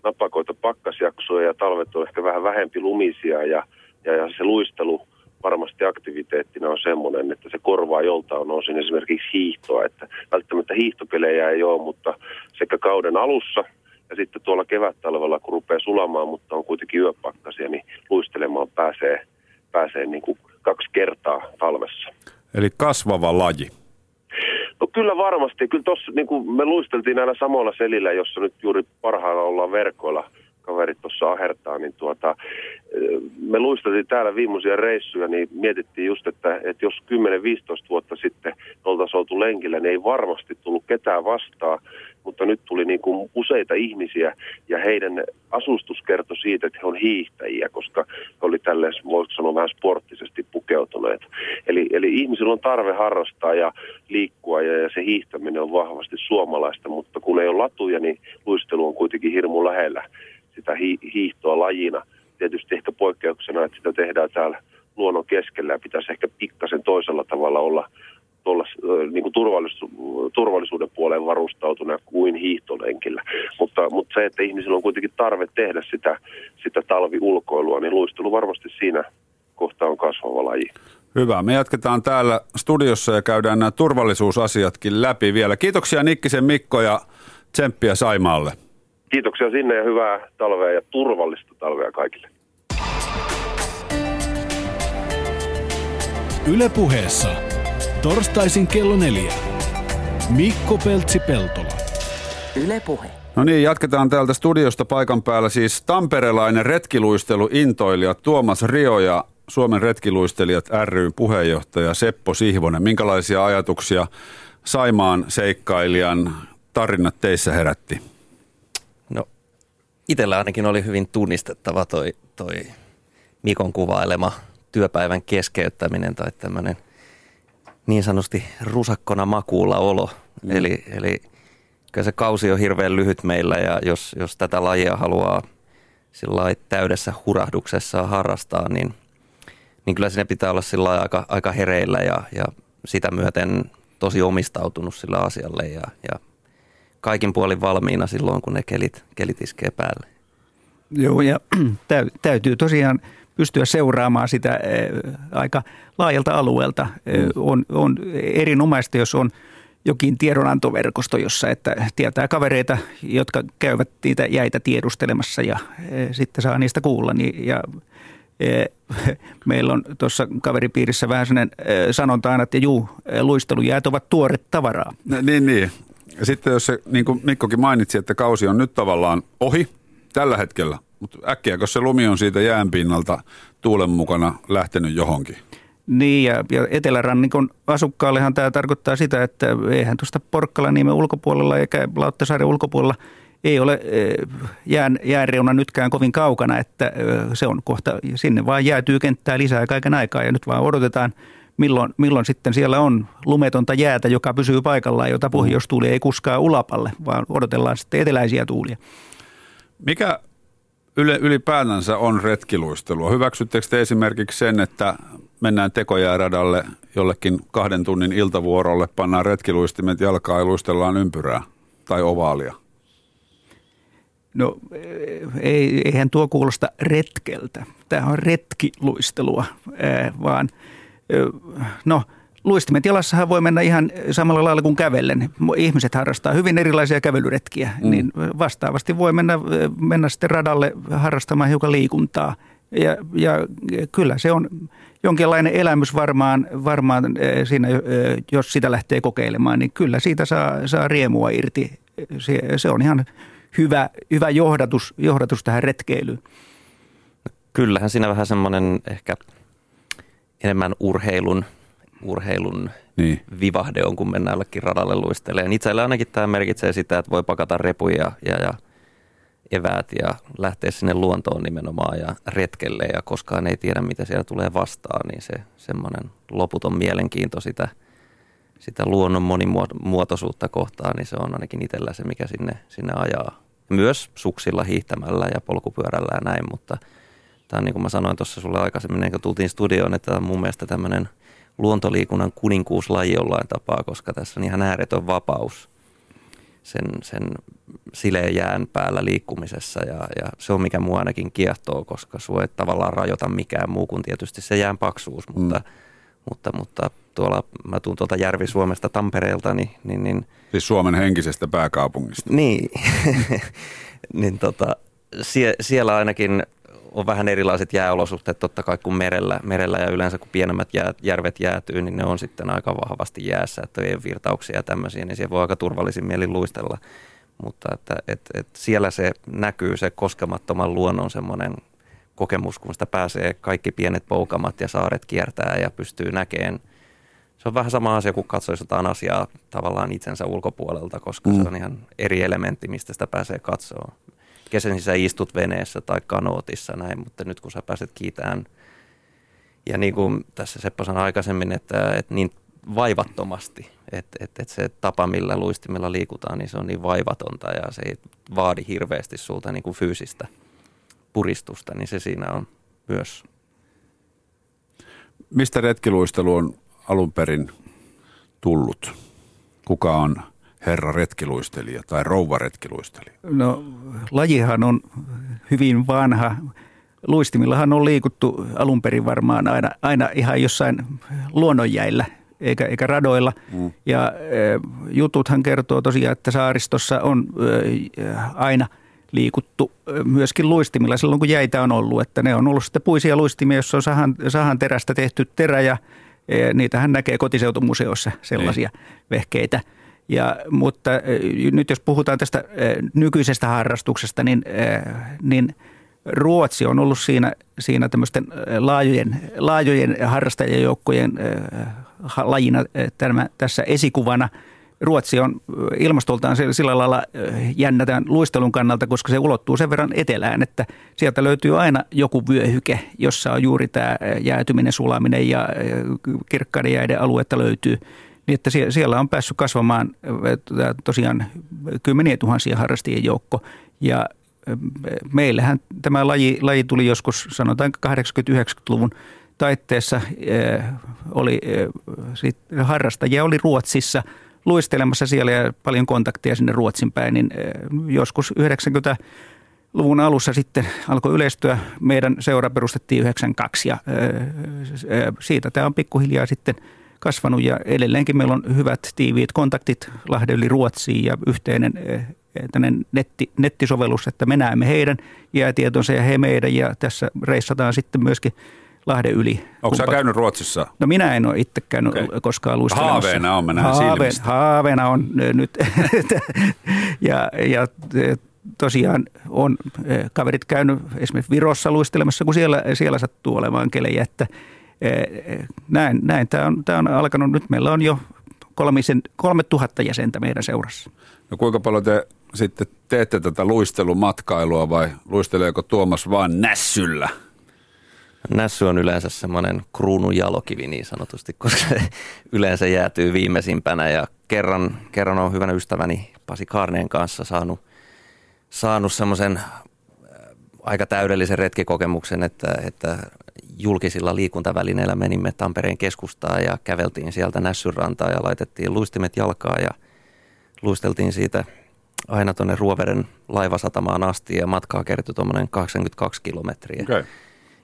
napakoita pakkasjaksoja ja talvet on ehkä vähän vähempi lumisia ja, ja, ja se luistelu varmasti aktiviteettina on semmoinen, että se korvaa joltain osin esimerkiksi hiihtoa, että välttämättä hiihtopelejä ei ole, mutta sekä kauden alussa ja sitten tuolla kevät-talvella, kun rupeaa sulamaan, mutta on kuitenkin yöpakkasia, niin luistelemaan pääsee, pääsee niin kuin kaksi kertaa talvessa. Eli kasvava laji. No kyllä varmasti. Kyllä tuossa niin kuin me luisteltiin näillä samoilla selillä, jossa nyt juuri parhailla ollaan verkoilla – kaverit tuossa ahertaa, niin tuota, me luisteltiin täällä viimeisiä reissuja, niin mietittiin just, että, että jos 10-15 vuotta sitten oltaisiin oltu lenkillä, niin ei varmasti tullut ketään vastaan, mutta nyt tuli niin kuin useita ihmisiä ja heidän asustus kertoi siitä, että he on hiihtäjiä, koska he oli tälleen, voisi sanoa, vähän sporttisesti pukeutuneet. Eli, eli ihmisillä on tarve harrastaa ja liikkua ja, ja se hiihtäminen on vahvasti suomalaista, mutta kun ei ole latuja, niin luistelu on kuitenkin hirmu lähellä sitä hi- hiihtoa lajina. Tietysti ehkä poikkeuksena, että sitä tehdään täällä luonnon keskellä ja pitäisi ehkä pikkasen toisella tavalla olla tuolla niin kuin turvallisuuden puoleen varustautuneena kuin hiihtolenkillä. Mutta, mutta se, että ihmisillä on kuitenkin tarve tehdä sitä, sitä talviulkoilua, niin luistelu varmasti siinä kohtaa on kasvava laji. Hyvä. Me jatketaan täällä studiossa ja käydään nämä turvallisuusasiatkin läpi vielä. Kiitoksia Nikkisen Mikko ja tsemppiä Saimaalle. Kiitoksia sinne ja hyvää talvea ja turvallista talvea kaikille. Ylepuheessa torstaisin kello neljä. Mikko Peltsi-Peltola. Ylepuhe. No niin, jatketaan täältä studiosta paikan päällä siis tamperelainen retkiluistelu intoilija Tuomas Rio ja Suomen retkiluistelijat ryn puheenjohtaja Seppo Sihvonen. Minkälaisia ajatuksia Saimaan seikkailijan tarinat teissä herätti? Itsellä ainakin oli hyvin tunnistettava toi, toi Mikon kuvailema työpäivän keskeyttäminen tai tämmöinen niin sanotusti rusakkona makuulla olo. Mm. Eli, eli kyllä se kausi on hirveän lyhyt meillä ja jos, jos tätä lajia haluaa sillä täydessä hurahduksessa harrastaa, niin, niin kyllä sinne pitää olla sillä aika, aika hereillä ja, ja sitä myöten tosi omistautunut sillä asialle ja, ja kaikin puolin valmiina silloin, kun ne kelit, kelit iskee päälle. Joo, ja täytyy tosiaan pystyä seuraamaan sitä aika laajalta alueelta. Mm. On, on erinomaista, jos on jokin tiedonantoverkosto, jossa että tietää kavereita, jotka käyvät niitä jäitä tiedustelemassa ja sitten saa niistä kuulla. Niin, ja meillä on tuossa kaveripiirissä vähän sellainen sanonta aina, että juu, luistelujäät ovat tuore tavaraa. No, niin, niin. Sitten jos se, niin kuin Mikkokin mainitsi, että kausi on nyt tavallaan ohi tällä hetkellä, mutta äkkiä, kun se lumi on siitä jäänpinnalta tuulen mukana lähtenyt johonkin. Niin, ja, ja Etelärannikon asukkaallehan tämä tarkoittaa sitä, että eihän tuosta Porkkalan niemen ulkopuolella eikä Lauttasaaren ulkopuolella – ei ole jään, jääreuna nytkään kovin kaukana, että se on kohta, sinne vaan jäätyy kenttää lisää kaiken aikaa ja nyt vaan odotetaan, milloin, milloin sitten siellä on lumetonta jäätä, joka pysyy paikallaan, jota pohjoistuuli ei kuskaa ulapalle, vaan odotellaan sitten eteläisiä tuulia. Mikä ylipäätänsä on retkiluistelua? Hyväksyttekö te esimerkiksi sen, että mennään tekojääradalle jollekin kahden tunnin iltavuorolle, pannaan retkiluistimet jalkaa ja luistellaan ympyrää tai ovaalia? No ei, eihän tuo kuulosta retkeltä. Tämä on retkiluistelua, vaan no luistimet jalassahan voi mennä ihan samalla lailla kuin kävellen. Ihmiset harrastaa hyvin erilaisia kävelyretkiä, mm. niin vastaavasti voi mennä, mennä sitten radalle harrastamaan hiukan liikuntaa. Ja, ja kyllä se on jonkinlainen elämys varmaan, varmaan siinä, jos sitä lähtee kokeilemaan, niin kyllä siitä saa, saa riemua irti. Se, se on ihan hyvä, hyvä johdatus, johdatus tähän retkeilyyn. Kyllähän siinä vähän semmoinen ehkä enemmän urheilun, urheilun niin. vivahde on, kun mennään jollekin radalle luistelemaan. Itselle ainakin tämä merkitsee sitä, että voi pakata repuja ja, ja eväät ja lähteä sinne luontoon nimenomaan ja retkelle ja koskaan ei tiedä, mitä siellä tulee vastaan, niin se semmoinen loputon mielenkiinto sitä – sitä luonnon monimuotoisuutta kohtaan, niin se on ainakin itsellä se, mikä sinne, sinne ajaa. Myös suksilla hiihtämällä ja polkupyörällä ja näin, mutta tämä on niin kuin mä sanoin tuossa sulle aikaisemmin, kun tultiin studioon, että tämä on mun mielestä tämmöinen luontoliikunnan kuninkuuslaji jollain tapaa, koska tässä on ihan ääretön vapaus sen, sen sileen jään päällä liikkumisessa ja, ja se on mikä mua ainakin kiehtoo, koska sua ei tavallaan rajoita mikään muu kuin tietysti se jään paksuus, mutta, mm. mutta, mutta tuolla, mä tuun tuolta Järvi-Suomesta Tampereelta, niin, niin, niin Siis Suomen henkisestä pääkaupungista. Niin, niin tota, sie, siellä ainakin on vähän erilaiset jääolosuhteet totta kai kuin merellä, merellä ja yleensä kun pienemmät jää, järvet jäätyy, niin ne on sitten aika vahvasti jäässä, että ei ole virtauksia ja tämmöisiä, niin siellä voi aika turvallisin mielin luistella. Mutta että, et, et siellä se näkyy se koskemattoman luonnon semmoinen kokemus, kun sitä pääsee kaikki pienet poukamat ja saaret kiertää ja pystyy näkemään – se on vähän sama asia kuin katsoisi jotain asiaa tavallaan itsensä ulkopuolelta, koska mm. se on ihan eri elementti, mistä sitä pääsee katsoa. Kesän sisään istut veneessä tai kanootissa näin, mutta nyt kun sä pääset kiitään, ja niin kuin tässä Seppo sanoi aikaisemmin, että, että niin vaivattomasti, että, että, että se tapa, millä luistimella liikutaan, niin se on niin vaivatonta ja se ei vaadi hirveästi sulta niin kuin fyysistä puristusta, niin se siinä on myös. Mistä retkiluistelu on alun perin tullut? Kuka on herra retkiluistelija tai rouva retkiluistelija? No lajihan on hyvin vanha. Luistimillahan on liikuttu alun perin varmaan aina, aina ihan jossain luonnonjäillä eikä, eikä radoilla. Mm. Ja e, jututhan kertoo tosiaan, että saaristossa on e, aina liikuttu myöskin luistimilla silloin, kun jäitä on ollut. Että ne on ollut sitten puisia luistimia, jossa on sahan, sahan terästä tehty terä ja – Niitähän näkee kotiseutumuseossa sellaisia niin. vehkeitä. Ja, mutta nyt jos puhutaan tästä nykyisestä harrastuksesta, niin, niin Ruotsi on ollut siinä, siinä tämmöisten laajojen, laajojen harrastajajoukkojen lajina tässä esikuvana – Ruotsi on ilmastoltaan sillä lailla jännä tämän luistelun kannalta, koska se ulottuu sen verran etelään, että sieltä löytyy aina joku vyöhyke, jossa on juuri tämä jäätyminen, sulaminen ja kirkkaiden jäiden aluetta löytyy. Niin että siellä on päässyt kasvamaan tosiaan kymmeniä tuhansia harrastajien joukko ja meillähän tämä laji, laji tuli joskus sanotaan 80-90-luvun taitteessa oli harrastajia oli Ruotsissa – luistelemassa siellä ja paljon kontakteja sinne Ruotsin päin, niin joskus 90 luvun alussa sitten alkoi yleistyä. Meidän seura perustettiin 92 ja siitä tämä on pikkuhiljaa sitten kasvanut ja edelleenkin meillä on hyvät tiiviit kontaktit Lahden yli Ruotsiin ja yhteinen netti, nettisovellus, että me näemme heidän jäätietonsa ja he meidän ja tässä reissataan sitten myöskin Lahden yli. Onko sä käynyt Ruotsissa? No minä en ole itse käynyt okay. koskaan luistelemassa. Haaveena on, mä näen Haave, Haaveena on nyt. ja, ja tosiaan on kaverit käynyt esimerkiksi Virossa luistelemassa, kun siellä, siellä sattuu olemaan kelejä, että näin, näin. Tämä, on, tämä on alkanut, nyt meillä on jo kolmisen, kolme tuhatta jäsentä meidän seurassa. No kuinka paljon te sitten teette tätä luistelumatkailua vai luisteleeko Tuomas vaan nässyllä? Nässy on yleensä semmoinen kruunun jalokivi niin sanotusti, koska se yleensä jäätyy viimeisimpänä ja kerran, kerran on hyvänä ystäväni Pasi Kaarneen kanssa saanut, saanut semmoisen aika täydellisen retkikokemuksen, että, että julkisilla liikuntavälineillä menimme Tampereen keskustaan ja käveltiin sieltä Nässyrantaa ja laitettiin luistimet jalkaa ja luisteltiin siitä aina tuonne Ruoveren laivasatamaan asti ja matkaa kertyi tuommoinen 82 kilometriä. Okay.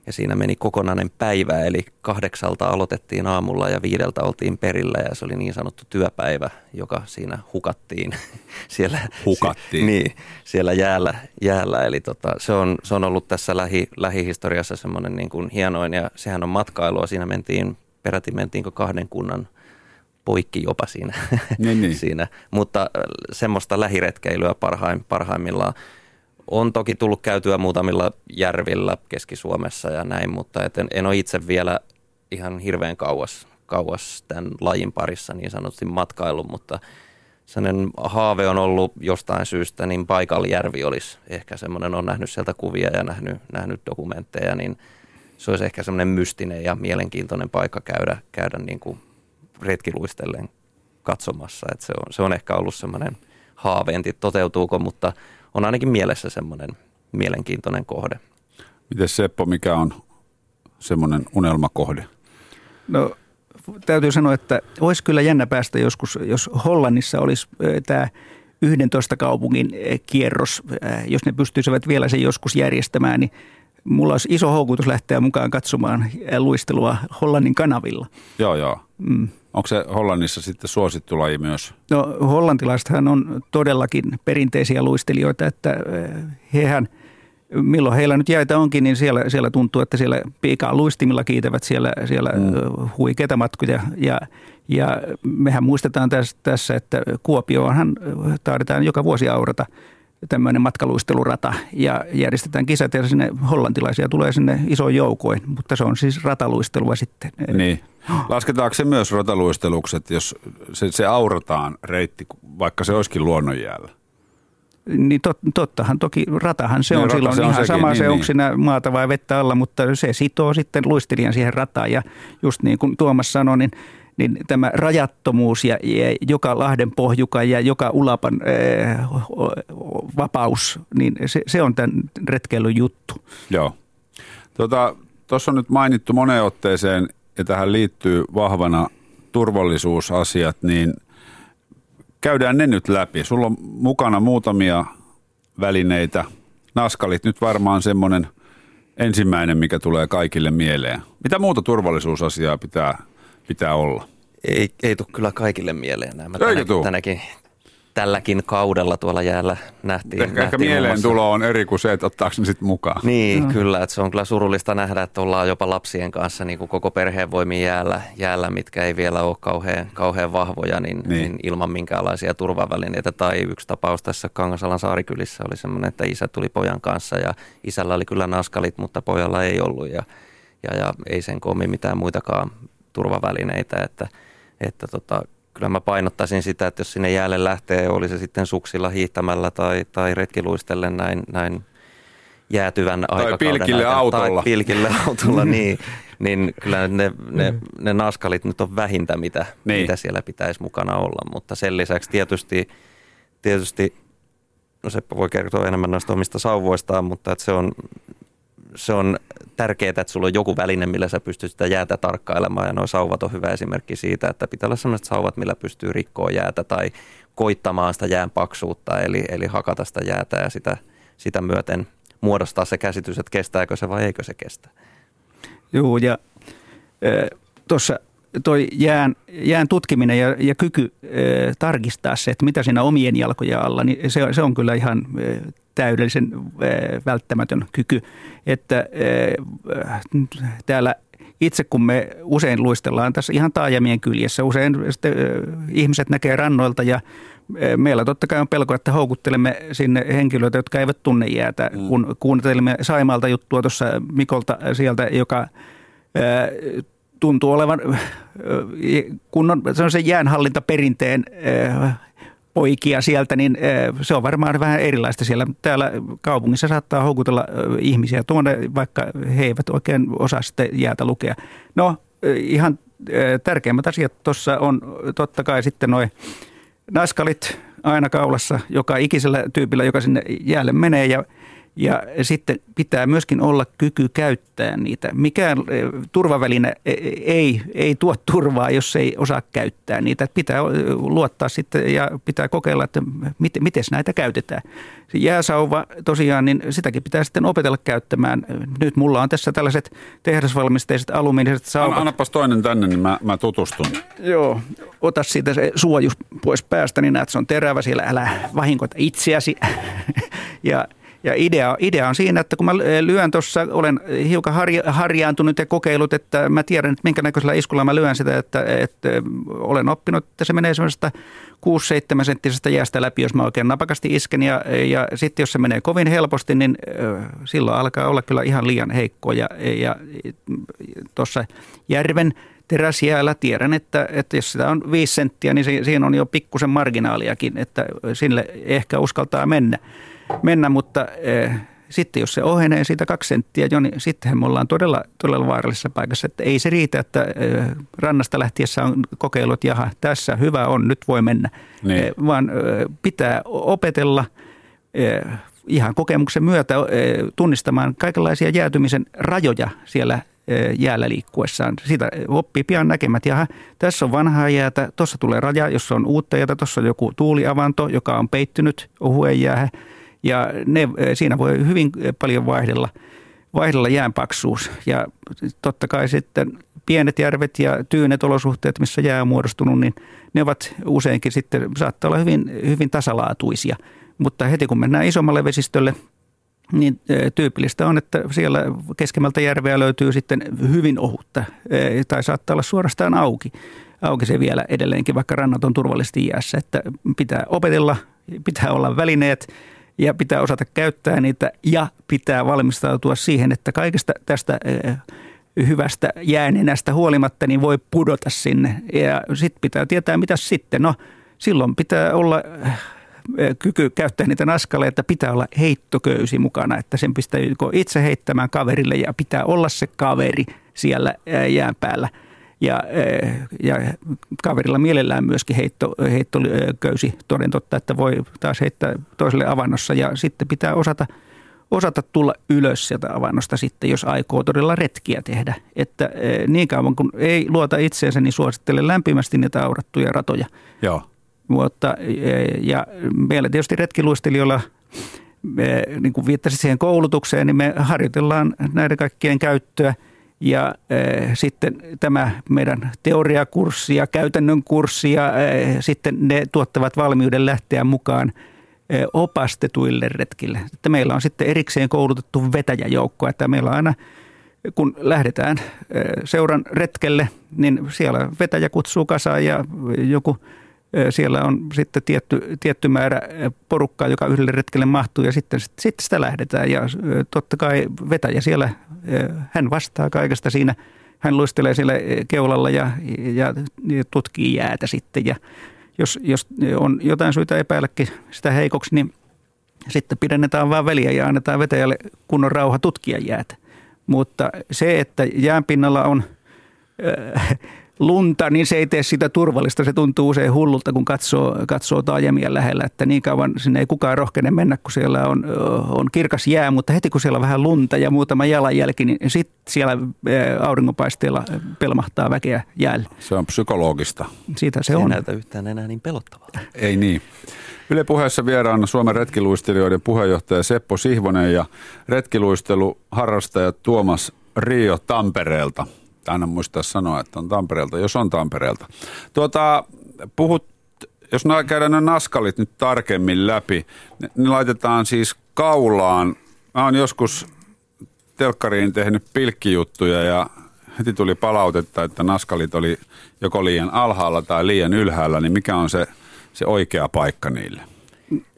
Ja siinä meni kokonainen päivä, eli kahdeksalta aloitettiin aamulla ja viideltä oltiin perillä ja se oli niin sanottu työpäivä, joka siinä hukattiin. siellä, hukattiin? Se, niin, siellä jäällä. jäällä. Eli tota, se, on, se on ollut tässä lähi, lähihistoriassa semmoinen niin kuin hienoin ja sehän on matkailua. Siinä mentiin, peräti mentiinkö kahden kunnan poikki jopa siinä. Niin, niin. siinä. Mutta äh, semmoista lähiretkeilyä parhaim, parhaimmillaan. On toki tullut käytyä muutamilla järvillä Keski-Suomessa ja näin, mutta en, en ole itse vielä ihan hirveän kauas, kauas tämän lajin parissa niin sanotusti matkailu, mutta sellainen haave on ollut jostain syystä, niin paikallijärvi olisi ehkä semmoinen, on nähnyt sieltä kuvia ja nähnyt, nähnyt dokumentteja, niin se olisi ehkä semmoinen mystinen ja mielenkiintoinen paikka käydä, käydä niin kuin retkiluistellen katsomassa. että se, on, se on ehkä ollut semmoinen haaveenti, toteutuuko, mutta – on ainakin mielessä semmoinen mielenkiintoinen kohde. Miten Seppo, mikä on semmoinen unelmakohde? No täytyy sanoa, että olisi kyllä jännä päästä joskus, jos Hollannissa olisi tämä 11 kaupungin kierros, jos ne pystyisivät vielä sen joskus järjestämään, niin mulla olisi iso houkutus lähteä mukaan katsomaan luistelua Hollannin kanavilla. Joo, joo. Mm. Onko se Hollannissa sitten suosittu laji myös? No hollantilaisethan on todellakin perinteisiä luistelijoita, että eh, hehän, milloin heillä nyt jäitä onkin, niin siellä, siellä tuntuu, että siellä piikaa luistimilla kiitävät siellä, siellä mm. Eh, huikeita matkoja. Ja, ja mehän muistetaan tässä, tässä, että Kuopioonhan taidetaan joka vuosi aurata – tämmöinen matkaluistelurata ja järjestetään kisat ja sinne hollantilaisia tulee sinne isoin joukoin, mutta se on siis rataluistelua sitten. Niin. Lasketaanko se myös rataluistelukset, jos se, se aurataan reitti, vaikka se olisikin luonnonjäällä? Niin tot, tottahan toki, ratahan se niin, on rata silloin se on ihan sekin, sama niin, se, niin. onko siinä maata vai vettä alla, mutta se sitoo sitten luistelijan siihen rataan ja just niin kuin Tuomas sanoi, niin niin tämä rajattomuus ja, ja joka Lahden pohjuka ja joka Ulapan eh, vapaus, niin se, se on tämän retkeilyn juttu. Joo. Tuossa tota, on nyt mainittu moneen otteeseen, ja tähän liittyy vahvana turvallisuusasiat, niin käydään ne nyt läpi. Sulla on mukana muutamia välineitä. Naskalit nyt varmaan semmoinen ensimmäinen, mikä tulee kaikille mieleen. Mitä muuta turvallisuusasiaa pitää pitää olla? Ei, ei tule kyllä kaikille mieleen nämä. Tänä, tänäkin, tälläkin kaudella tuolla jäällä nähtiin. Ehkä, nähtiin ehkä mieleen tulo on eri kuin se, että ottaako ne sitten mukaan. Niin, no. kyllä. Että se on kyllä surullista nähdä, että ollaan jopa lapsien kanssa niin kuin koko perheen voimia jäällä, jäällä, mitkä ei vielä ole kauhean, kauhean vahvoja, niin, niin. niin ilman minkäänlaisia turvavälineitä. Tai yksi tapaus tässä Kangasalan saarikylissä oli semmoinen, että isä tuli pojan kanssa ja isällä oli kyllä naskalit, mutta pojalla ei ollut. Ja, ja, ja ei sen koomi mitään muitakaan turvavälineitä, että, että tota, kyllä mä painottaisin sitä, että jos sinne jäälle lähtee, oli se sitten suksilla hiihtämällä tai, tai retkiluistellen näin, näin jäätyvän tai aikakauden pilkille aikana, autolla. Tai pilkille autolla, niin, niin kyllä ne, ne, ne naskalit nyt on vähintä, mitä, niin. mitä siellä pitäisi mukana olla. Mutta sen lisäksi tietysti, tietysti no Seppo voi kertoa enemmän näistä omista sauvoistaan, mutta että se on se on tärkeää, että sulla on joku väline, millä sä pystyt sitä jäätä tarkkailemaan. Ja nuo sauvat on hyvä esimerkki siitä, että pitää olla sellaiset sauvat, millä pystyy rikkoa jäätä tai koittamaan sitä jään paksuutta, eli, eli hakata sitä jäätä ja sitä, sitä myöten, muodostaa se käsitys, että kestääkö se vai eikö se kestä. Joo, ja tuossa toi jään, jään tutkiminen ja, ja kyky e, tarkistaa se, että mitä siinä omien jalkojen alla, niin se, se on kyllä ihan e, täydellisen e, välttämätön kyky. Että e, täällä itse kun me usein luistellaan tässä ihan taajamien kyljessä, usein sitten, e, ihmiset näkee rannoilta ja meillä totta kai on pelko, että houkuttelemme sinne henkilöitä, jotka eivät tunne jäätä. Mm. Kun kuuntelimme Saimalta juttua tuossa Mikolta sieltä, joka tuntuu olevan kunnon se jäänhallintaperinteen poikia sieltä, niin se on varmaan vähän erilaista siellä. Täällä kaupungissa saattaa houkutella ihmisiä tuonne, vaikka he eivät oikein osaa sitten jäätä lukea. No ihan tärkeimmät asiat tuossa on totta kai sitten noin naskalit aina kaulassa joka ikisellä tyypillä, joka sinne jäälle menee ja – ja sitten pitää myöskin olla kyky käyttää niitä. Mikään eh, turvaväline eh, ei, ei tuo turvaa, jos ei osaa käyttää niitä. Pitää luottaa sitten ja pitää kokeilla, että miten, miten näitä käytetään. Jääsauva tosiaan, niin sitäkin pitää sitten opetella käyttämään. Nyt mulla on tässä tällaiset tehdasvalmisteiset alumiiniset sauvat. Annapas toinen tänne, niin mä, mä tutustun. Joo, ota siitä se suojus pois päästä, niin näet, se on terävä siellä, älä vahinkoita itseäsi. ja ja idea, idea on siinä, että kun mä lyön tuossa, olen hiukan harja, harjaantunut ja kokeillut, että mä tiedän, että minkä näköisellä iskulla mä lyön sitä, että, että olen oppinut, että se menee semmoisesta 6-7 senttisestä jäästä läpi, jos mä oikein napakasti isken. Ja, ja sitten jos se menee kovin helposti, niin silloin alkaa olla kyllä ihan liian heikko. Ja, ja tuossa järven teräsjäällä tiedän, että, että jos sitä on 5 senttiä, niin siinä on jo pikkusen marginaaliakin, että sille ehkä uskaltaa mennä mennä, mutta eh, sitten jos se ohenee siitä kaksi senttiä jo, niin sittenhän me ollaan todella, todella vaarallisessa paikassa. Että ei se riitä, että eh, rannasta lähtiessä on kokeilut, jaha, tässä hyvä on, nyt voi mennä. Niin. Eh, vaan pitää opetella ihan kokemuksen myötä tunnistamaan kaikenlaisia jäätymisen rajoja siellä jäällä liikkuessaan. Siitä oppii pian näkemät, jaha, tässä on vanhaa jäätä, tuossa tulee raja, jossa on uutta jäätä, tuossa on joku tuuliavanto, joka on peittynyt ohuen jäähän – ja ne, eh, siinä voi hyvin paljon vaihdella, vaihdella jäänpaksuus. Ja totta kai sitten pienet järvet ja tyynet olosuhteet, missä jää on muodostunut, niin ne ovat useinkin sitten, saattaa olla hyvin, hyvin tasalaatuisia. Mutta heti kun mennään isommalle vesistölle, niin tyypillistä on, että siellä keskemmältä järveä löytyy sitten hyvin ohutta tai saattaa olla suorastaan auki. Auki se vielä edelleenkin, vaikka rannat on turvallisesti jäässä, että pitää opetella, pitää olla välineet – ja pitää osata käyttää niitä ja pitää valmistautua siihen, että kaikesta tästä hyvästä jäänenästä huolimatta niin voi pudota sinne. Ja sitten pitää tietää, mitä sitten. No silloin pitää olla kyky käyttää niitä naskaleita, pitää olla heittoköysi mukana, että sen pistää itse heittämään kaverille ja pitää olla se kaveri siellä eh, jään päällä – ja, eh, ja kaverilla mielellään myöskin heitto, heittoköysi toden totta, että voi taas heittää toiselle avannossa ja sitten pitää osata, osata tulla ylös sieltä avannosta sitten, jos aikoo todella retkiä tehdä. Että eh, niin kauan kun ei luota itseensä, niin suosittelen lämpimästi niitä aurattuja ratoja. Joo. Mutta, eh, ja meillä tietysti retkiluistelijoilla me, niin kuin viittasit siihen koulutukseen, niin me harjoitellaan näiden kaikkien käyttöä – ja äh, sitten tämä meidän teoriakurssi ja käytännön kurssi ja äh, sitten ne tuottavat valmiuden lähteä mukaan äh, opastetuille retkille. Että meillä on sitten erikseen koulutettu vetäjäjoukko, että meillä on aina kun lähdetään seuran retkelle, niin siellä vetäjä kutsuu kasaan ja joku siellä on sitten tietty, tietty määrä porukkaa, joka yhdelle retkelle mahtuu ja sitten, sitten sitä lähdetään. Ja totta kai vetäjä siellä, hän vastaa kaikesta siinä. Hän luistelee siellä keulalla ja, ja, tutkii jäätä sitten. Ja jos, jos on jotain syytä epäilläkin sitä heikoksi, niin sitten pidennetään vaan väliä ja annetaan vetäjälle kunnon rauha tutkia jäätä. Mutta se, että jäänpinnalla on lunta, niin se ei tee sitä turvallista. Se tuntuu usein hullulta, kun katsoo, katsoo taajamia lähellä, että niin kauan sinne ei kukaan rohkene mennä, kun siellä on, on kirkas jää, mutta heti kun siellä on vähän lunta ja muutama jalanjälki, niin sitten siellä auringonpaisteella pelmahtaa väkeä jäällä. Se on psykologista. Siitä se, se on. näytä yhtään enää niin pelottavaa. Ei niin. Yle puheessa vieraana Suomen retkiluistelijoiden puheenjohtaja Seppo Sihvonen ja retkiluisteluharrastaja Tuomas Rio Tampereelta. Aina muistaa sanoa, että on Tampereelta, jos on Tampereelta. Tuota, puhut, jos käydään ne naskalit nyt tarkemmin läpi, ne, ne laitetaan siis kaulaan. Mä oon joskus telkkariin tehnyt pilkkijuttuja ja heti tuli palautetta, että naskalit oli joko liian alhaalla tai liian ylhäällä, niin mikä on se, se oikea paikka niille?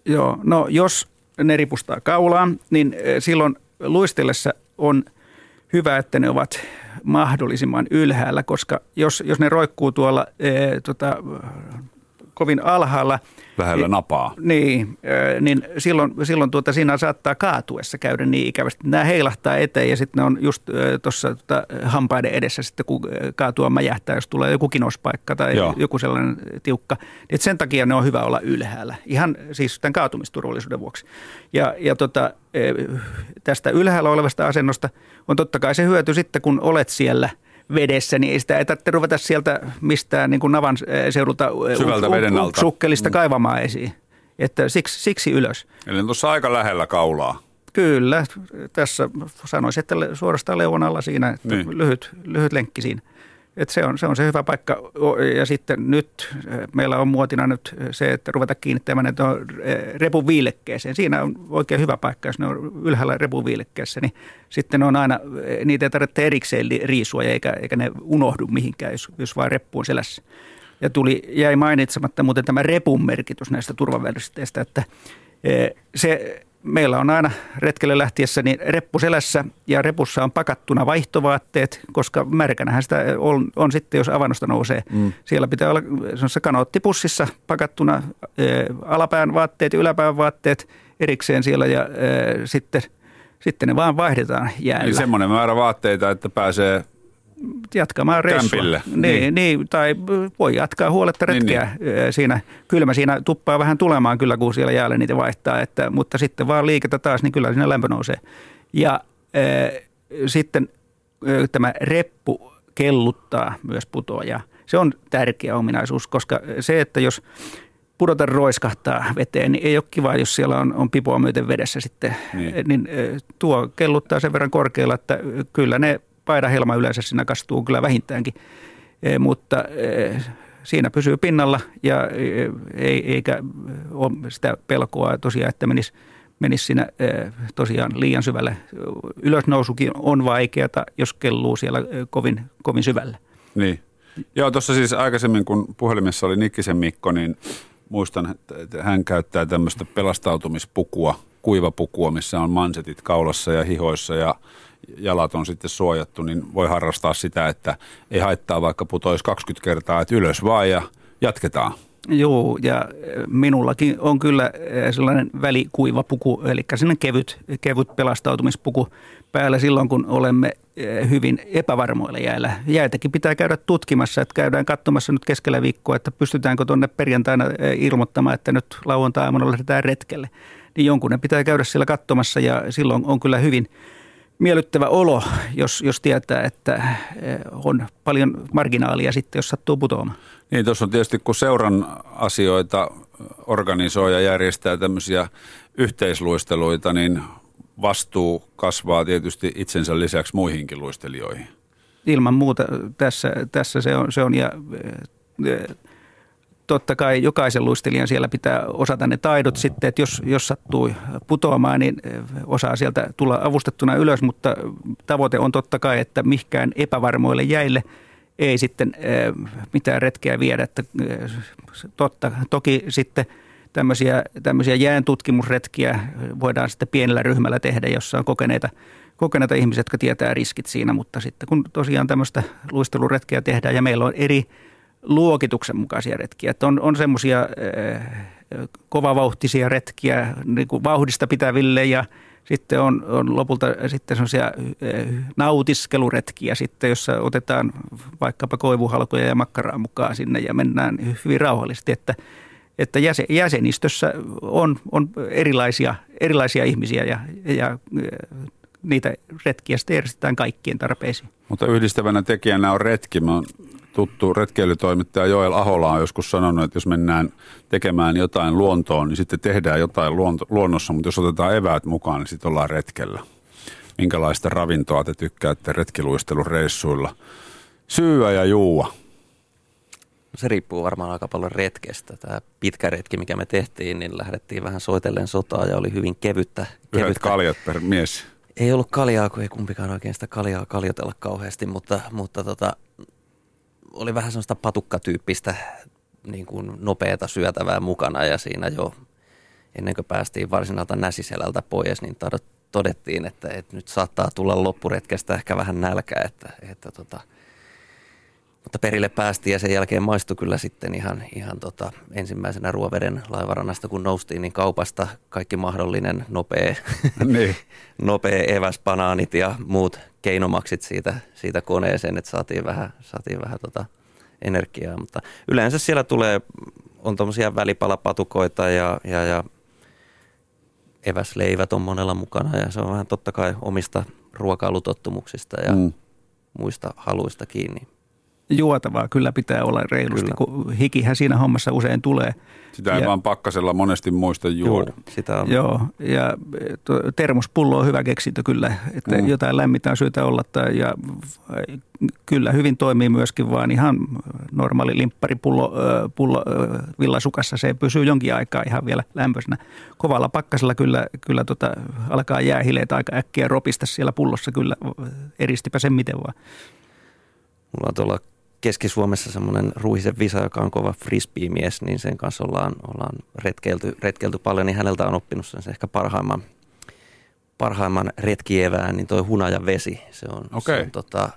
Joo, no jos ne ripustaa kaulaan, niin eh, silloin luistellessa on hyvä, että ne ovat mahdollisimman ylhäällä, koska jos, jos ne roikkuu tuolla e, tota, kovin alhaalla. Lähellä niin- napaa. Niin, niin silloin, silloin tuota, siinä saattaa kaatuessa käydä niin ikävästi. Nämä heilahtaa eteen ja sitten ne on just tuossa tuota, hampaiden edessä sitten, kun kaatua mäjähtää, jos tulee joku kinospaikka tai Joo. joku sellainen tiukka. Niin sen takia ne on hyvä olla ylhäällä. Ihan siis tämän kaatumisturvallisuuden vuoksi. Ja, ja tota, tästä ylhäällä olevasta asennosta on totta kai se hyöty sitten, kun olet siellä – vedessä, niin ei sitä ei tarvitse ruveta sieltä mistään niin kuin navan eh, seudulta eh, Syvältä veden alta. sukkelista mm. kaivamaan esiin. Että siksi, siksi ylös. Eli tuossa aika lähellä kaulaa. Kyllä, tässä sanoisin, että suorastaan leuan alla siinä, että niin. lyhyt, lyhyt lenkki siinä. Et se, on, se on se hyvä paikka. Ja sitten nyt meillä on muotina nyt se, että ruveta kiinnittämään että on repun viilekkeeseen. Siinä on oikein hyvä paikka, jos ne on ylhäällä repun viilekkeessä, niin sitten on aina, niitä ei tarvitse erikseen riisua eikä, eikä ne unohdu mihinkään, jos, jos vain reppu on selässä. Ja tuli, jäi mainitsematta muuten tämä repun merkitys näistä turvavälisteistä, että se meillä on aina retkelle lähtiessä niin reppu selässä ja repussa on pakattuna vaihtovaatteet, koska märkänähän sitä on, on sitten, jos avannosta nousee. Mm. Siellä pitää olla kanoottipussissa pakattuna e, alapään vaatteet ja yläpään vaatteet erikseen siellä ja e, sitten, sitten ne vaan vaihdetaan jäällä. Eli semmoinen määrä vaatteita, että pääsee jatkamaan reissua. Kämpille. Niin, niin. niin, tai voi jatkaa huoletta niin, retkeä niin, niin. siinä. Kylmä siinä tuppaa vähän tulemaan kyllä, kun siellä jäällä niitä vaihtaa, että, mutta sitten vaan liikettä taas, niin kyllä siinä lämpö nousee. Ja äh, sitten äh, tämä reppu kelluttaa myös putoja. Se on tärkeä ominaisuus, koska se, että jos pudota roiskahtaa veteen, niin ei ole kiva, jos siellä on, on pipoa myöten vedessä sitten. Niin. niin tuo kelluttaa sen verran korkealla, että kyllä ne paidahelma yleensä siinä kastuu kyllä vähintäänkin, e, mutta e, siinä pysyy pinnalla ja e, ei, eikä ole sitä pelkoa tosiaan, että menisi menisi siinä tosiaan liian syvälle. Ylösnousukin on vaikeata, jos kelluu siellä kovin, kovin syvällä. Niin. Joo, tuossa siis aikaisemmin, kun puhelimessa oli Nikkisen Mikko, niin muistan, että hän käyttää tämmöistä pelastautumispukua, kuivapukua, missä on mansetit kaulassa ja hihoissa ja jalat on sitten suojattu, niin voi harrastaa sitä, että ei haittaa vaikka putoisi 20 kertaa, että ylös vaan ja jatketaan. Joo, ja minullakin on kyllä eh, sellainen välikuiva puku, eli sellainen kevyt, kevyt pelastautumispuku päällä silloin, kun olemme eh, hyvin epävarmoilla jäällä. Jäitäkin pitää käydä tutkimassa, että käydään katsomassa nyt keskellä viikkoa, että pystytäänkö tuonne perjantaina ilmoittamaan, että nyt lauantai-aamuna lähdetään retkelle. Niin jonkun ne pitää käydä siellä katsomassa ja silloin on kyllä hyvin – miellyttävä olo, jos, jos tietää, että eh, on paljon marginaalia sitten, jos sattuu putoamaan. Niin, tuossa on tietysti, kun seuran asioita organisoi ja järjestää tämmöisiä yhteisluisteluita, niin vastuu kasvaa tietysti itsensä lisäksi muihinkin luistelijoihin. Ilman muuta tässä, tässä se on, se on ja eh, totta kai jokaisen luistelijan siellä pitää osata ne taidot sitten, että jos, jos sattuu putoamaan, niin eh, osaa sieltä tulla avustettuna ylös, mutta tavoite on totta kai, että mihkään epävarmoille jäille ei sitten eh, mitään retkeä viedä. Että eh, totta, toki sitten tämmöisiä, tämmöisiä jään tutkimusretkiä voidaan sitten pienellä ryhmällä tehdä, jossa on kokeneita, kokeneita ihmisiä, jotka tietää riskit siinä, mutta sitten kun tosiaan tämmöistä luisteluretkeä tehdään ja meillä on eri luokituksen mukaisia retkiä. Että on, on semmoisia äh, kovavauhtisia retkiä niin kuin vauhdista pitäville ja sitten on, on lopulta sitten semmoisia äh, nautiskeluretkiä sitten, jossa otetaan vaikkapa koivuhalkoja ja makkaraa mukaan sinne ja mennään hyvin rauhallisesti, että että jäsen, jäsenistössä on, on erilaisia, erilaisia ihmisiä ja, ja niitä retkiä sitten järjestetään kaikkien tarpeisiin. Mutta yhdistävänä tekijänä on retki. Mä tuttu retkeilytoimittaja Joel Ahola on joskus sanonut, että jos mennään tekemään jotain luontoon, niin sitten tehdään jotain luonnossa, mutta jos otetaan eväät mukaan, niin sitten ollaan retkellä. Minkälaista ravintoa te tykkäätte retkiluistelureissuilla? Syyä ja juua. Se riippuu varmaan aika paljon retkestä. Tämä pitkä retki, mikä me tehtiin, niin lähdettiin vähän soitellen sotaa ja oli hyvin kevyttä. Yhdet kevyttä. kaljat per mies. Ei ollut kaljaa, kun ei kumpikaan oikein sitä kaljaa kaljotella kauheasti, mutta, mutta tota, oli vähän sellaista patukkatyyppistä niin kuin nopeata syötävää mukana ja siinä jo ennen kuin päästiin varsinalta näsiselältä pois, niin todettiin, että, että nyt saattaa tulla loppuretkestä ehkä vähän nälkää, että, että tota, mutta perille päästiin ja sen jälkeen maistui kyllä sitten ihan, ihan tota, ensimmäisenä Ruoveden laivarannasta, kun noustiin, niin kaupasta kaikki mahdollinen nopea, niin. nopea eväs, banaanit ja muut keinomaksit siitä, siitä koneeseen, että saatiin vähän, saatiin vähän tota energiaa. Mutta yleensä siellä tulee, on tuommoisia välipalapatukoita ja, ja, ja eväsleivät on monella mukana ja se on vähän totta kai omista ruokailutottumuksista ja mm. muista haluista kiinni juotavaa kyllä pitää olla reilusti, kyllä. kun hikihän siinä hommassa usein tulee. Sitä ei ja, vaan pakkasella monesti muista juoda. Joo, sitä on. joo ja termospullo on hyvä keksintö kyllä, että mm. jotain lämmintä on syytä olla. Tai, ja kyllä hyvin toimii myöskin vaan ihan normaali limpparipullo pullo, villasukassa. Se pysyy jonkin aikaa ihan vielä lämpöisenä. Kovalla pakkasella kyllä, kyllä tota, alkaa jäähileet aika äkkiä ropista siellä pullossa kyllä eristipä sen miten vaan. Mulla on tuolla Keski-Suomessa semmoinen Ruihisen Visa, joka on kova frisbee-mies, niin sen kanssa ollaan, ollaan retkeilty, retkeilty paljon, niin häneltä on oppinut sen ehkä parhaimman, parhaimman retkievään, niin toi hunaja vesi. Se on, okay. se on tota,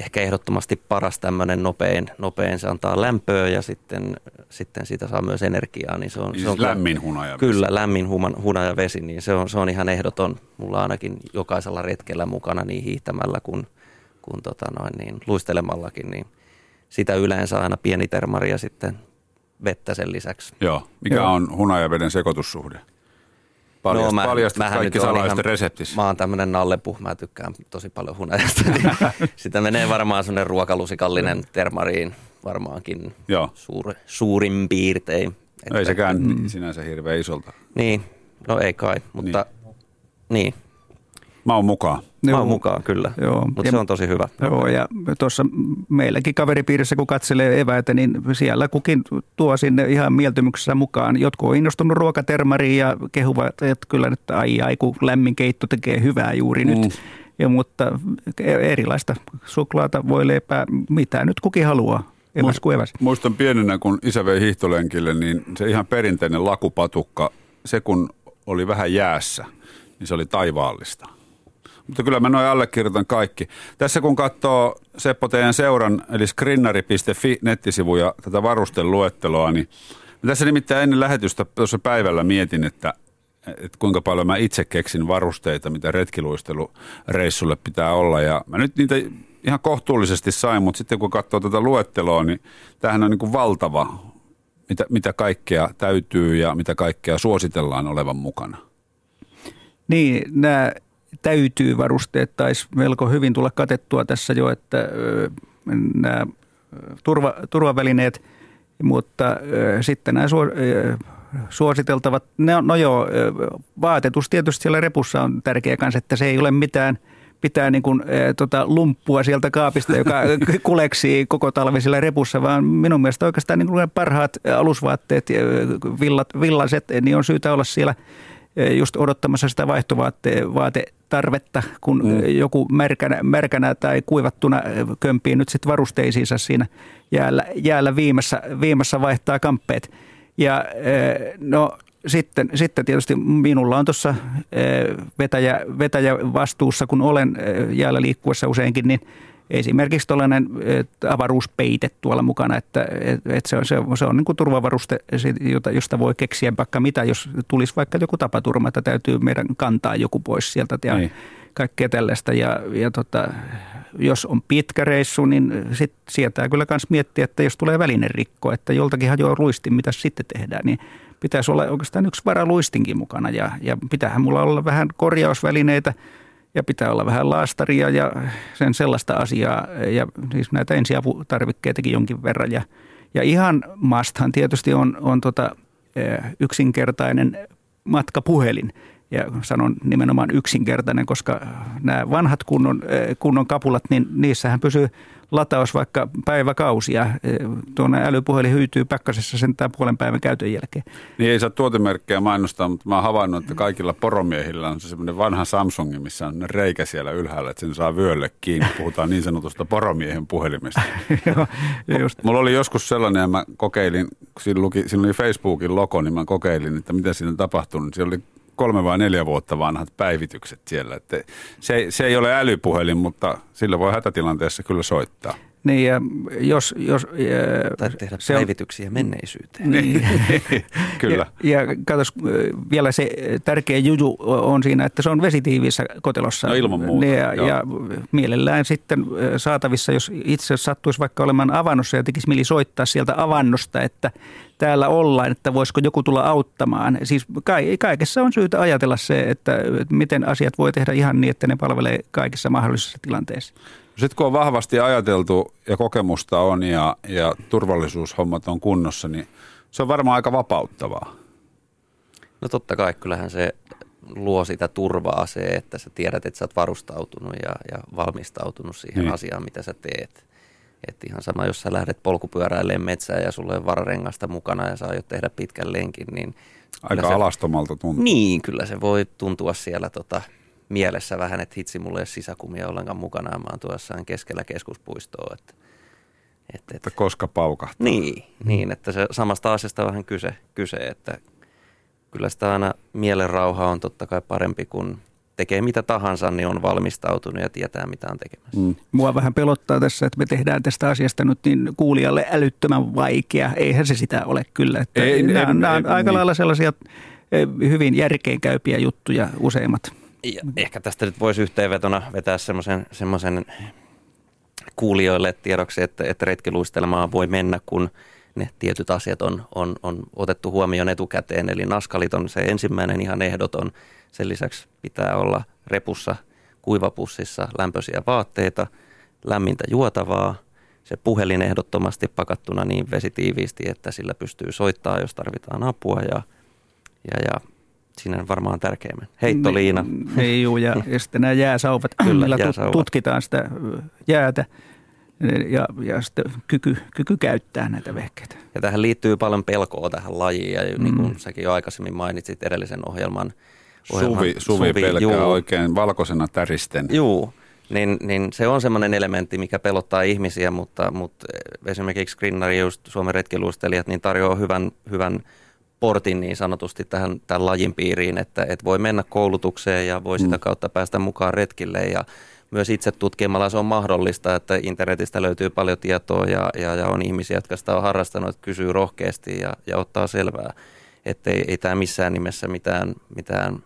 ehkä ehdottomasti paras tämmöinen nopein, nopein, se antaa lämpöä ja sitten, sitten siitä saa myös energiaa. Niin se on, siis se on lämmin hunajavesi. Kyllä, lämmin hunajavesi, niin se on, se on ihan ehdoton. Mulla ainakin jokaisella retkellä mukana niin hiihtämällä kuin, kuin tota noin, niin luistelemallakin, niin – sitä yleensä aina pieni termari ja sitten vettä sen lisäksi. Joo. Mikä Joo. on hunajaveden sekoitussuhde? Paljast, no, mä, paljastat kaikki salaiset reseptis. Mä oon tämmönen nallepuh, mä tykkään tosi paljon hunajasta. Niin sitä menee varmaan semmoinen ruokalusikallinen termariin varmaankin Joo. Suur, suurin piirtein. Että, ei sekään mm. sinänsä hirveän isolta. Niin, no ei kai, mutta niin. niin. Mä oon mukaan. Mä oon mukaan, kyllä. Joo. Mutta se on tosi hyvä. Joo, ja tuossa meilläkin kaveripiirissä, kun katselee eväitä, niin siellä kukin tuo sinne ihan mieltymyksessä mukaan. Jotkut on innostunut ruokatermariin ja kehuvat, että kyllä nyt ai ai, kun lämmin keitto tekee hyvää juuri nyt. Mm. Ja, mutta erilaista suklaata, voi leipää, mitä nyt kukin haluaa. Eväs kuin eväs. Muistan pienenä, kun isä vei hiihtolenkille, niin se ihan perinteinen lakupatukka, se kun oli vähän jäässä, niin se oli taivaallista. Mutta kyllä mä noin allekirjoitan kaikki. Tässä kun katsoo Seppo teidän seuran, eli skrinnari.fi nettisivuja, tätä varusteluetteloa, niin tässä nimittäin ennen lähetystä tuossa päivällä mietin, että, että kuinka paljon mä itse keksin varusteita, mitä retkiluistelureissulle pitää olla. Ja mä nyt niitä ihan kohtuullisesti sain, mutta sitten kun katsoo tätä luetteloa, niin tämähän on niin kuin valtava, mitä, mitä kaikkea täytyy ja mitä kaikkea suositellaan olevan mukana. Niin, nämä täytyy varusteet taisi melko hyvin tulla katettua tässä jo, että nämä turva, turvavälineet, mutta sitten nämä suositeltavat, no, no joo, vaatetus tietysti siellä repussa on tärkeä kanssa, että se ei ole mitään pitää niin kuin, e, tota, lumppua sieltä kaapista, joka kuleksii koko talvi siellä repussa, vaan minun mielestä oikeastaan niin kuin parhaat alusvaatteet, villat, villaset, niin on syytä olla siellä – just odottamassa sitä vaihtovaatetarvetta, kun mm. joku märkänä, märkänä tai kuivattuna kömpii nyt sitten varusteisiinsa siinä jäällä, jäällä viimessä, viimessä vaihtaa kamppeet. Ja no sitten, sitten tietysti minulla on tuossa vetäjä, vetäjä vastuussa, kun olen jäällä liikkuessa useinkin, niin – esimerkiksi tällainen avaruuspeite tuolla mukana, että, että se on, se on, se on niin kuin turvavaruste, josta voi keksiä vaikka mitä, jos tulisi vaikka joku tapaturma, että täytyy meidän kantaa joku pois sieltä ja niin. kaikkea tällaista. Ja, ja tota, jos on pitkä reissu, niin sit sieltä kyllä myös miettiä, että jos tulee välinerikko, että joltakin hajoaa luistin, mitä sitten tehdään, niin pitäisi olla oikeastaan yksi varaluistinkin mukana ja, ja pitäähän mulla olla vähän korjausvälineitä – ja pitää olla vähän laastaria ja sen sellaista asiaa ja siis näitä ensiaputarvikkeitakin jonkin verran. Ja, ja ihan musthan tietysti on, on tota, yksinkertainen matkapuhelin. Ja sanon nimenomaan yksinkertainen, koska nämä vanhat kunnon, kunnon kapulat, niin niissähän pysyy lataus vaikka päiväkausia. Tuonne älypuhelin hyytyy pakkasessa sentään puolen päivän käytön jälkeen. Niin ei saa tuotemerkkejä mainostaa, mutta mä oon havainnut, että kaikilla poromiehillä on se semmoinen vanha Samsungi, missä on reikä siellä ylhäällä, että sen saa vyölle kiinni. Puhutaan niin sanotusta poromiehen puhelimesta. Joo, just. Mulla oli joskus sellainen, ja mä kokeilin, kun siinä, luki, siinä oli Facebookin logo, niin mä kokeilin, että mitä siinä tapahtuu. Niin siellä oli kolme vai neljä vuotta vanhat päivitykset siellä. Että se, se ei ole älypuhelin, mutta sillä voi hätätilanteessa kyllä soittaa. Niin ja jos... jos tai tehdä se päivityksiä on, menneisyyteen. Niin. Kyllä. Ja, ja katos, vielä se tärkeä juju on siinä, että se on vesitiiviissä kotelossa. No ilman muuta. Ja, ja mielellään sitten saatavissa, jos itse sattuisi vaikka olemaan avannossa ja tekisi mieli soittaa sieltä avannosta, että täällä ollaan, että voisiko joku tulla auttamaan. Siis kaikessa on syytä ajatella se, että miten asiat voi tehdä ihan niin, että ne palvelee kaikissa mahdollisissa tilanteissa. Sitten kun on vahvasti ajateltu ja kokemusta on ja, ja turvallisuushommat on kunnossa, niin se on varmaan aika vapauttavaa. No totta kai, kyllähän se luo sitä turvaa se, että sä tiedät, että sä oot varustautunut ja, ja valmistautunut siihen niin. asiaan, mitä sä teet. Et ihan sama, jos sä lähdet polkupyöräilleen metsään ja sulle on vararengasta mukana ja saa aiot tehdä pitkän lenkin, niin... Aika se, alastomalta tuntuu. Niin, kyllä se voi tuntua siellä tota, mielessä vähän, että hitsi, mulla ei ole sisäkumia ollenkaan mukana ja mä oon tuossa keskellä keskuspuistoa. Että, että, että koska paukahtaa. Niin, niin, että se samasta asiasta vähän kyse, kyse, että kyllä sitä aina mielen rauha on totta kai parempi kuin tekee mitä tahansa, niin on valmistautunut ja tietää, mitä on tekemässä. Mm. Mua vähän pelottaa tässä, että me tehdään tästä asiasta nyt niin kuulijalle älyttömän vaikea. Eihän se sitä ole kyllä. Että ei, nämä, ei, nämä on ei, aika niin. lailla sellaisia eh, hyvin järkeenkäypiä juttuja useimmat. Ja ehkä tästä nyt voisi yhteenvetona vetää semmoisen, semmoisen kuulijoille tiedoksi, että, että retkiluistelmaa voi mennä, kun ne tietyt asiat on, on, on otettu huomioon etukäteen. Eli naskalit on se ensimmäinen ihan ehdoton. Sen lisäksi pitää olla repussa, kuivapussissa lämpöisiä vaatteita, lämmintä juotavaa, se puhelin ehdottomasti pakattuna niin vesitiiviisti, että sillä pystyy soittamaan, jos tarvitaan apua ja, ja, ja siinä on varmaan tärkeimmän. Heittoliina. Niin, juu, ja, ja sitten nämä jääsauvat, Kyllä, millä jääsauvat. tutkitaan sitä jäätä ja, ja sitten kyky, kyky käyttää näitä vehkeitä. Ja tähän liittyy paljon pelkoa tähän lajiin, ja niin kuin mm. säkin jo aikaisemmin mainitsit edellisen ohjelman. ohjelman suvi, suvi, suvi pelkää juu. oikein valkoisena täristen. Joo, niin, niin se on semmoinen elementti, mikä pelottaa ihmisiä, mutta, mutta esimerkiksi Grinnari, just Suomen retkiluistelijat, niin tarjoaa hyvän, hyvän – portin niin sanotusti tähän tämän lajin piiriin, että, että voi mennä koulutukseen ja voi sitä mm. kautta päästä mukaan retkille ja myös itse tutkimalla se on mahdollista, että internetistä löytyy paljon tietoa ja, ja, ja on ihmisiä, jotka sitä on harrastanut, että kysyy rohkeasti ja, ja ottaa selvää, että ei, ei tämä missään nimessä mitään, mitään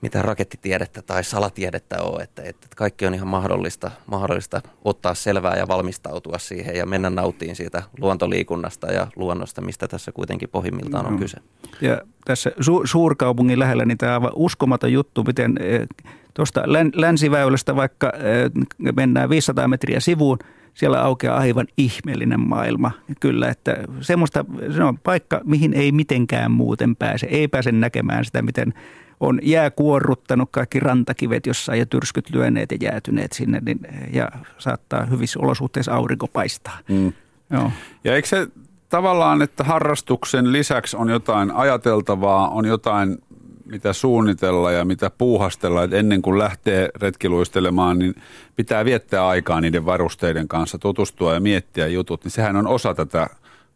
mitään rakettitiedettä tai salatiedettä ole, että, että kaikki on ihan mahdollista, mahdollista ottaa selvää ja valmistautua siihen ja mennä nauttiin siitä luontoliikunnasta ja luonnosta, mistä tässä kuitenkin pohjimmiltaan on kyse. Ja tässä su- suurkaupungin lähellä niin tämä on aivan uskomaton juttu, miten eh, tuosta länsiväylästä vaikka eh, mennään 500 metriä sivuun, siellä aukeaa aivan ihmeellinen maailma. Kyllä, että semmoista, se on paikka, mihin ei mitenkään muuten pääse. Ei pääse näkemään sitä, miten on jää kuorruttanut kaikki rantakivet jossain ja tyrskyt lyöneet ja jäätyneet sinne niin, ja saattaa hyvissä olosuhteissa aurinko paistaa. Mm. Joo. Ja eikö se tavallaan, että harrastuksen lisäksi on jotain ajateltavaa, on jotain mitä suunnitella ja mitä puuhastella, että ennen kuin lähtee retkiluistelemaan, niin pitää viettää aikaa niiden varusteiden kanssa, tutustua ja miettiä jutut, niin sehän on osa tätä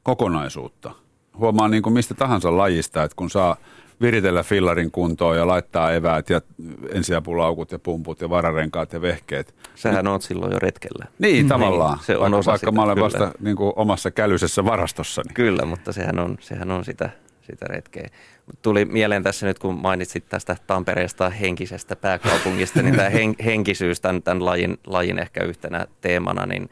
kokonaisuutta. Huomaa niin kuin mistä tahansa lajista, että kun saa viritellä fillarin kuntoon ja laittaa eväät ja ensiapulaukut ja pumput ja vararenkaat ja vehkeet. Sähän on silloin jo retkellä. Niin, niin tavallaan. Niin, se on vaikka, osa vaikka sitä, mä olen kyllä. vasta niin kuin omassa kälyisessä varastossani. Kyllä, mutta sehän on, sehän on sitä, sitä retkeä. Tuli mieleen tässä nyt, kun mainitsit tästä Tampereesta henkisestä pääkaupungista, niin tämä hen, henkisyys tämän, tämän lajin, lajin ehkä yhtenä teemana, niin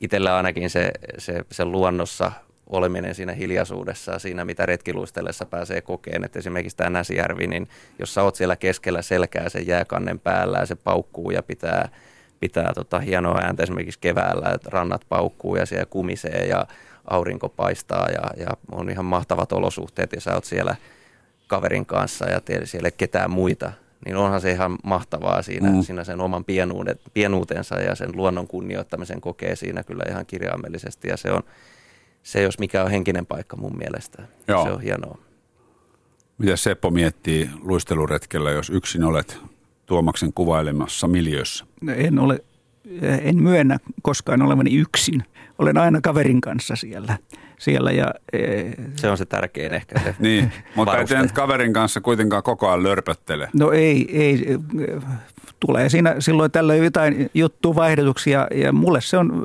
itsellä ainakin se, se, se luonnossa oleminen siinä hiljaisuudessa ja siinä, mitä retkiluistellessa pääsee kokeen. Että esimerkiksi tämä Näsijärvi, niin jos sä oot siellä keskellä selkää sen jääkannen päällä ja se paukkuu ja pitää, pitää tota hienoa ääntä esimerkiksi keväällä, että rannat paukkuu ja siellä kumisee ja aurinko paistaa ja, ja on ihan mahtavat olosuhteet ja sä oot siellä kaverin kanssa ja siellä ketään muita, niin onhan se ihan mahtavaa siinä, mm. siinä sen oman pienuutensa ja sen luonnon kunnioittamisen kokee siinä kyllä ihan kirjaimellisesti ja se on, se jos mikä on henkinen paikka mun mielestä. Joo. Se on hienoa. Mitä Seppo miettii luisteluretkellä, jos yksin olet Tuomaksen kuvailemassa miljössä? No en ole, en myönnä koskaan olevani yksin. Olen aina kaverin kanssa siellä siellä. Ja, e, se on se tärkein ehkä se Niin, mutta ei nyt kaverin kanssa kuitenkaan koko ajan lörpöttele. No ei, ei tulee siinä silloin tällöin jotain juttu vaihdotuksia ja mulle se on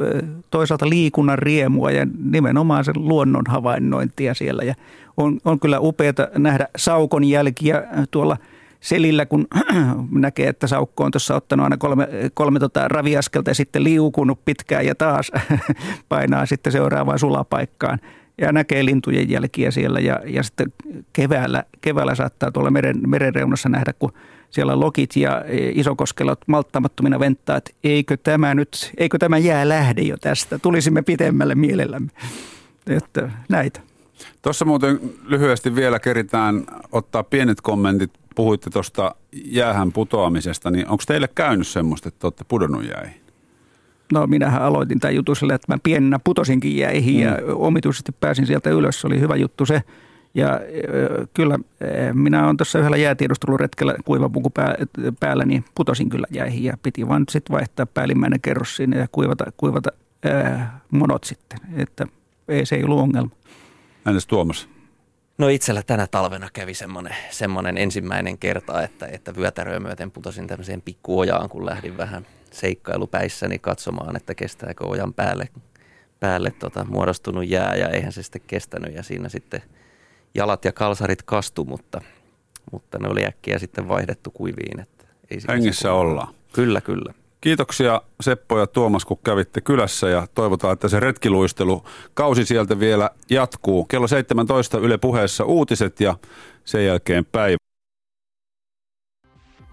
toisaalta liikunnan riemua ja nimenomaan sen luonnon havainnointia siellä. Ja on, on kyllä upeata nähdä saukon jälkiä tuolla – selillä, kun näkee, että saukko on tuossa ottanut aina kolme, kolme tota raviaskelta ja sitten liukunut pitkään ja taas painaa sitten seuraavaan sulapaikkaan ja näkee lintujen jälkiä siellä ja, ja sitten keväällä, keväällä saattaa tuolla meren, merenreunassa nähdä, kun siellä lokit ja isokoskelot malttamattomina venttaa, että eikö tämä nyt, eikö tämä jää lähde jo tästä, tulisimme pitemmälle mielellämme. Että näitä. Tuossa muuten lyhyesti vielä keritään ottaa pienet kommentit puhuitte tuosta jäähän putoamisesta, niin onko teille käynyt semmoista, että olette pudonnut jäihin? No minähän aloitin tämän jutun sillä, että mä pienenä putosinkin jäihin mm. ja omituisesti pääsin sieltä ylös. Se oli hyvä juttu se. Ja kyllä minä olen tuossa yhdellä jäätiedusteluretkellä kuivapuku päällä, niin putosin kyllä jäihin ja piti vaan sitten vaihtaa päällimmäinen kerros sinne ja kuivata, kuivata ää, monot sitten, että ei, se ei ollut ongelma. Entäs Tuomas? No itsellä tänä talvena kävi semmoinen, semmoinen ensimmäinen kerta, että, että vyötäröä myöten putosin tämmöiseen pikkuojaan, kun lähdin vähän seikkailupäissäni katsomaan, että kestääkö ojan päälle, päälle tota, muodostunut jää ja eihän se sitten kestänyt ja siinä sitten jalat ja kalsarit kastu, mutta, mutta ne oli äkkiä sitten vaihdettu kuiviin. Että ei Hengissä ollaan. Kyllä, kyllä. Kiitoksia Seppo ja Tuomas, kun kävitte kylässä ja toivotaan, että se retkiluistelu kausi sieltä vielä jatkuu. Kello 17 Yle puheessa uutiset ja sen jälkeen päivä.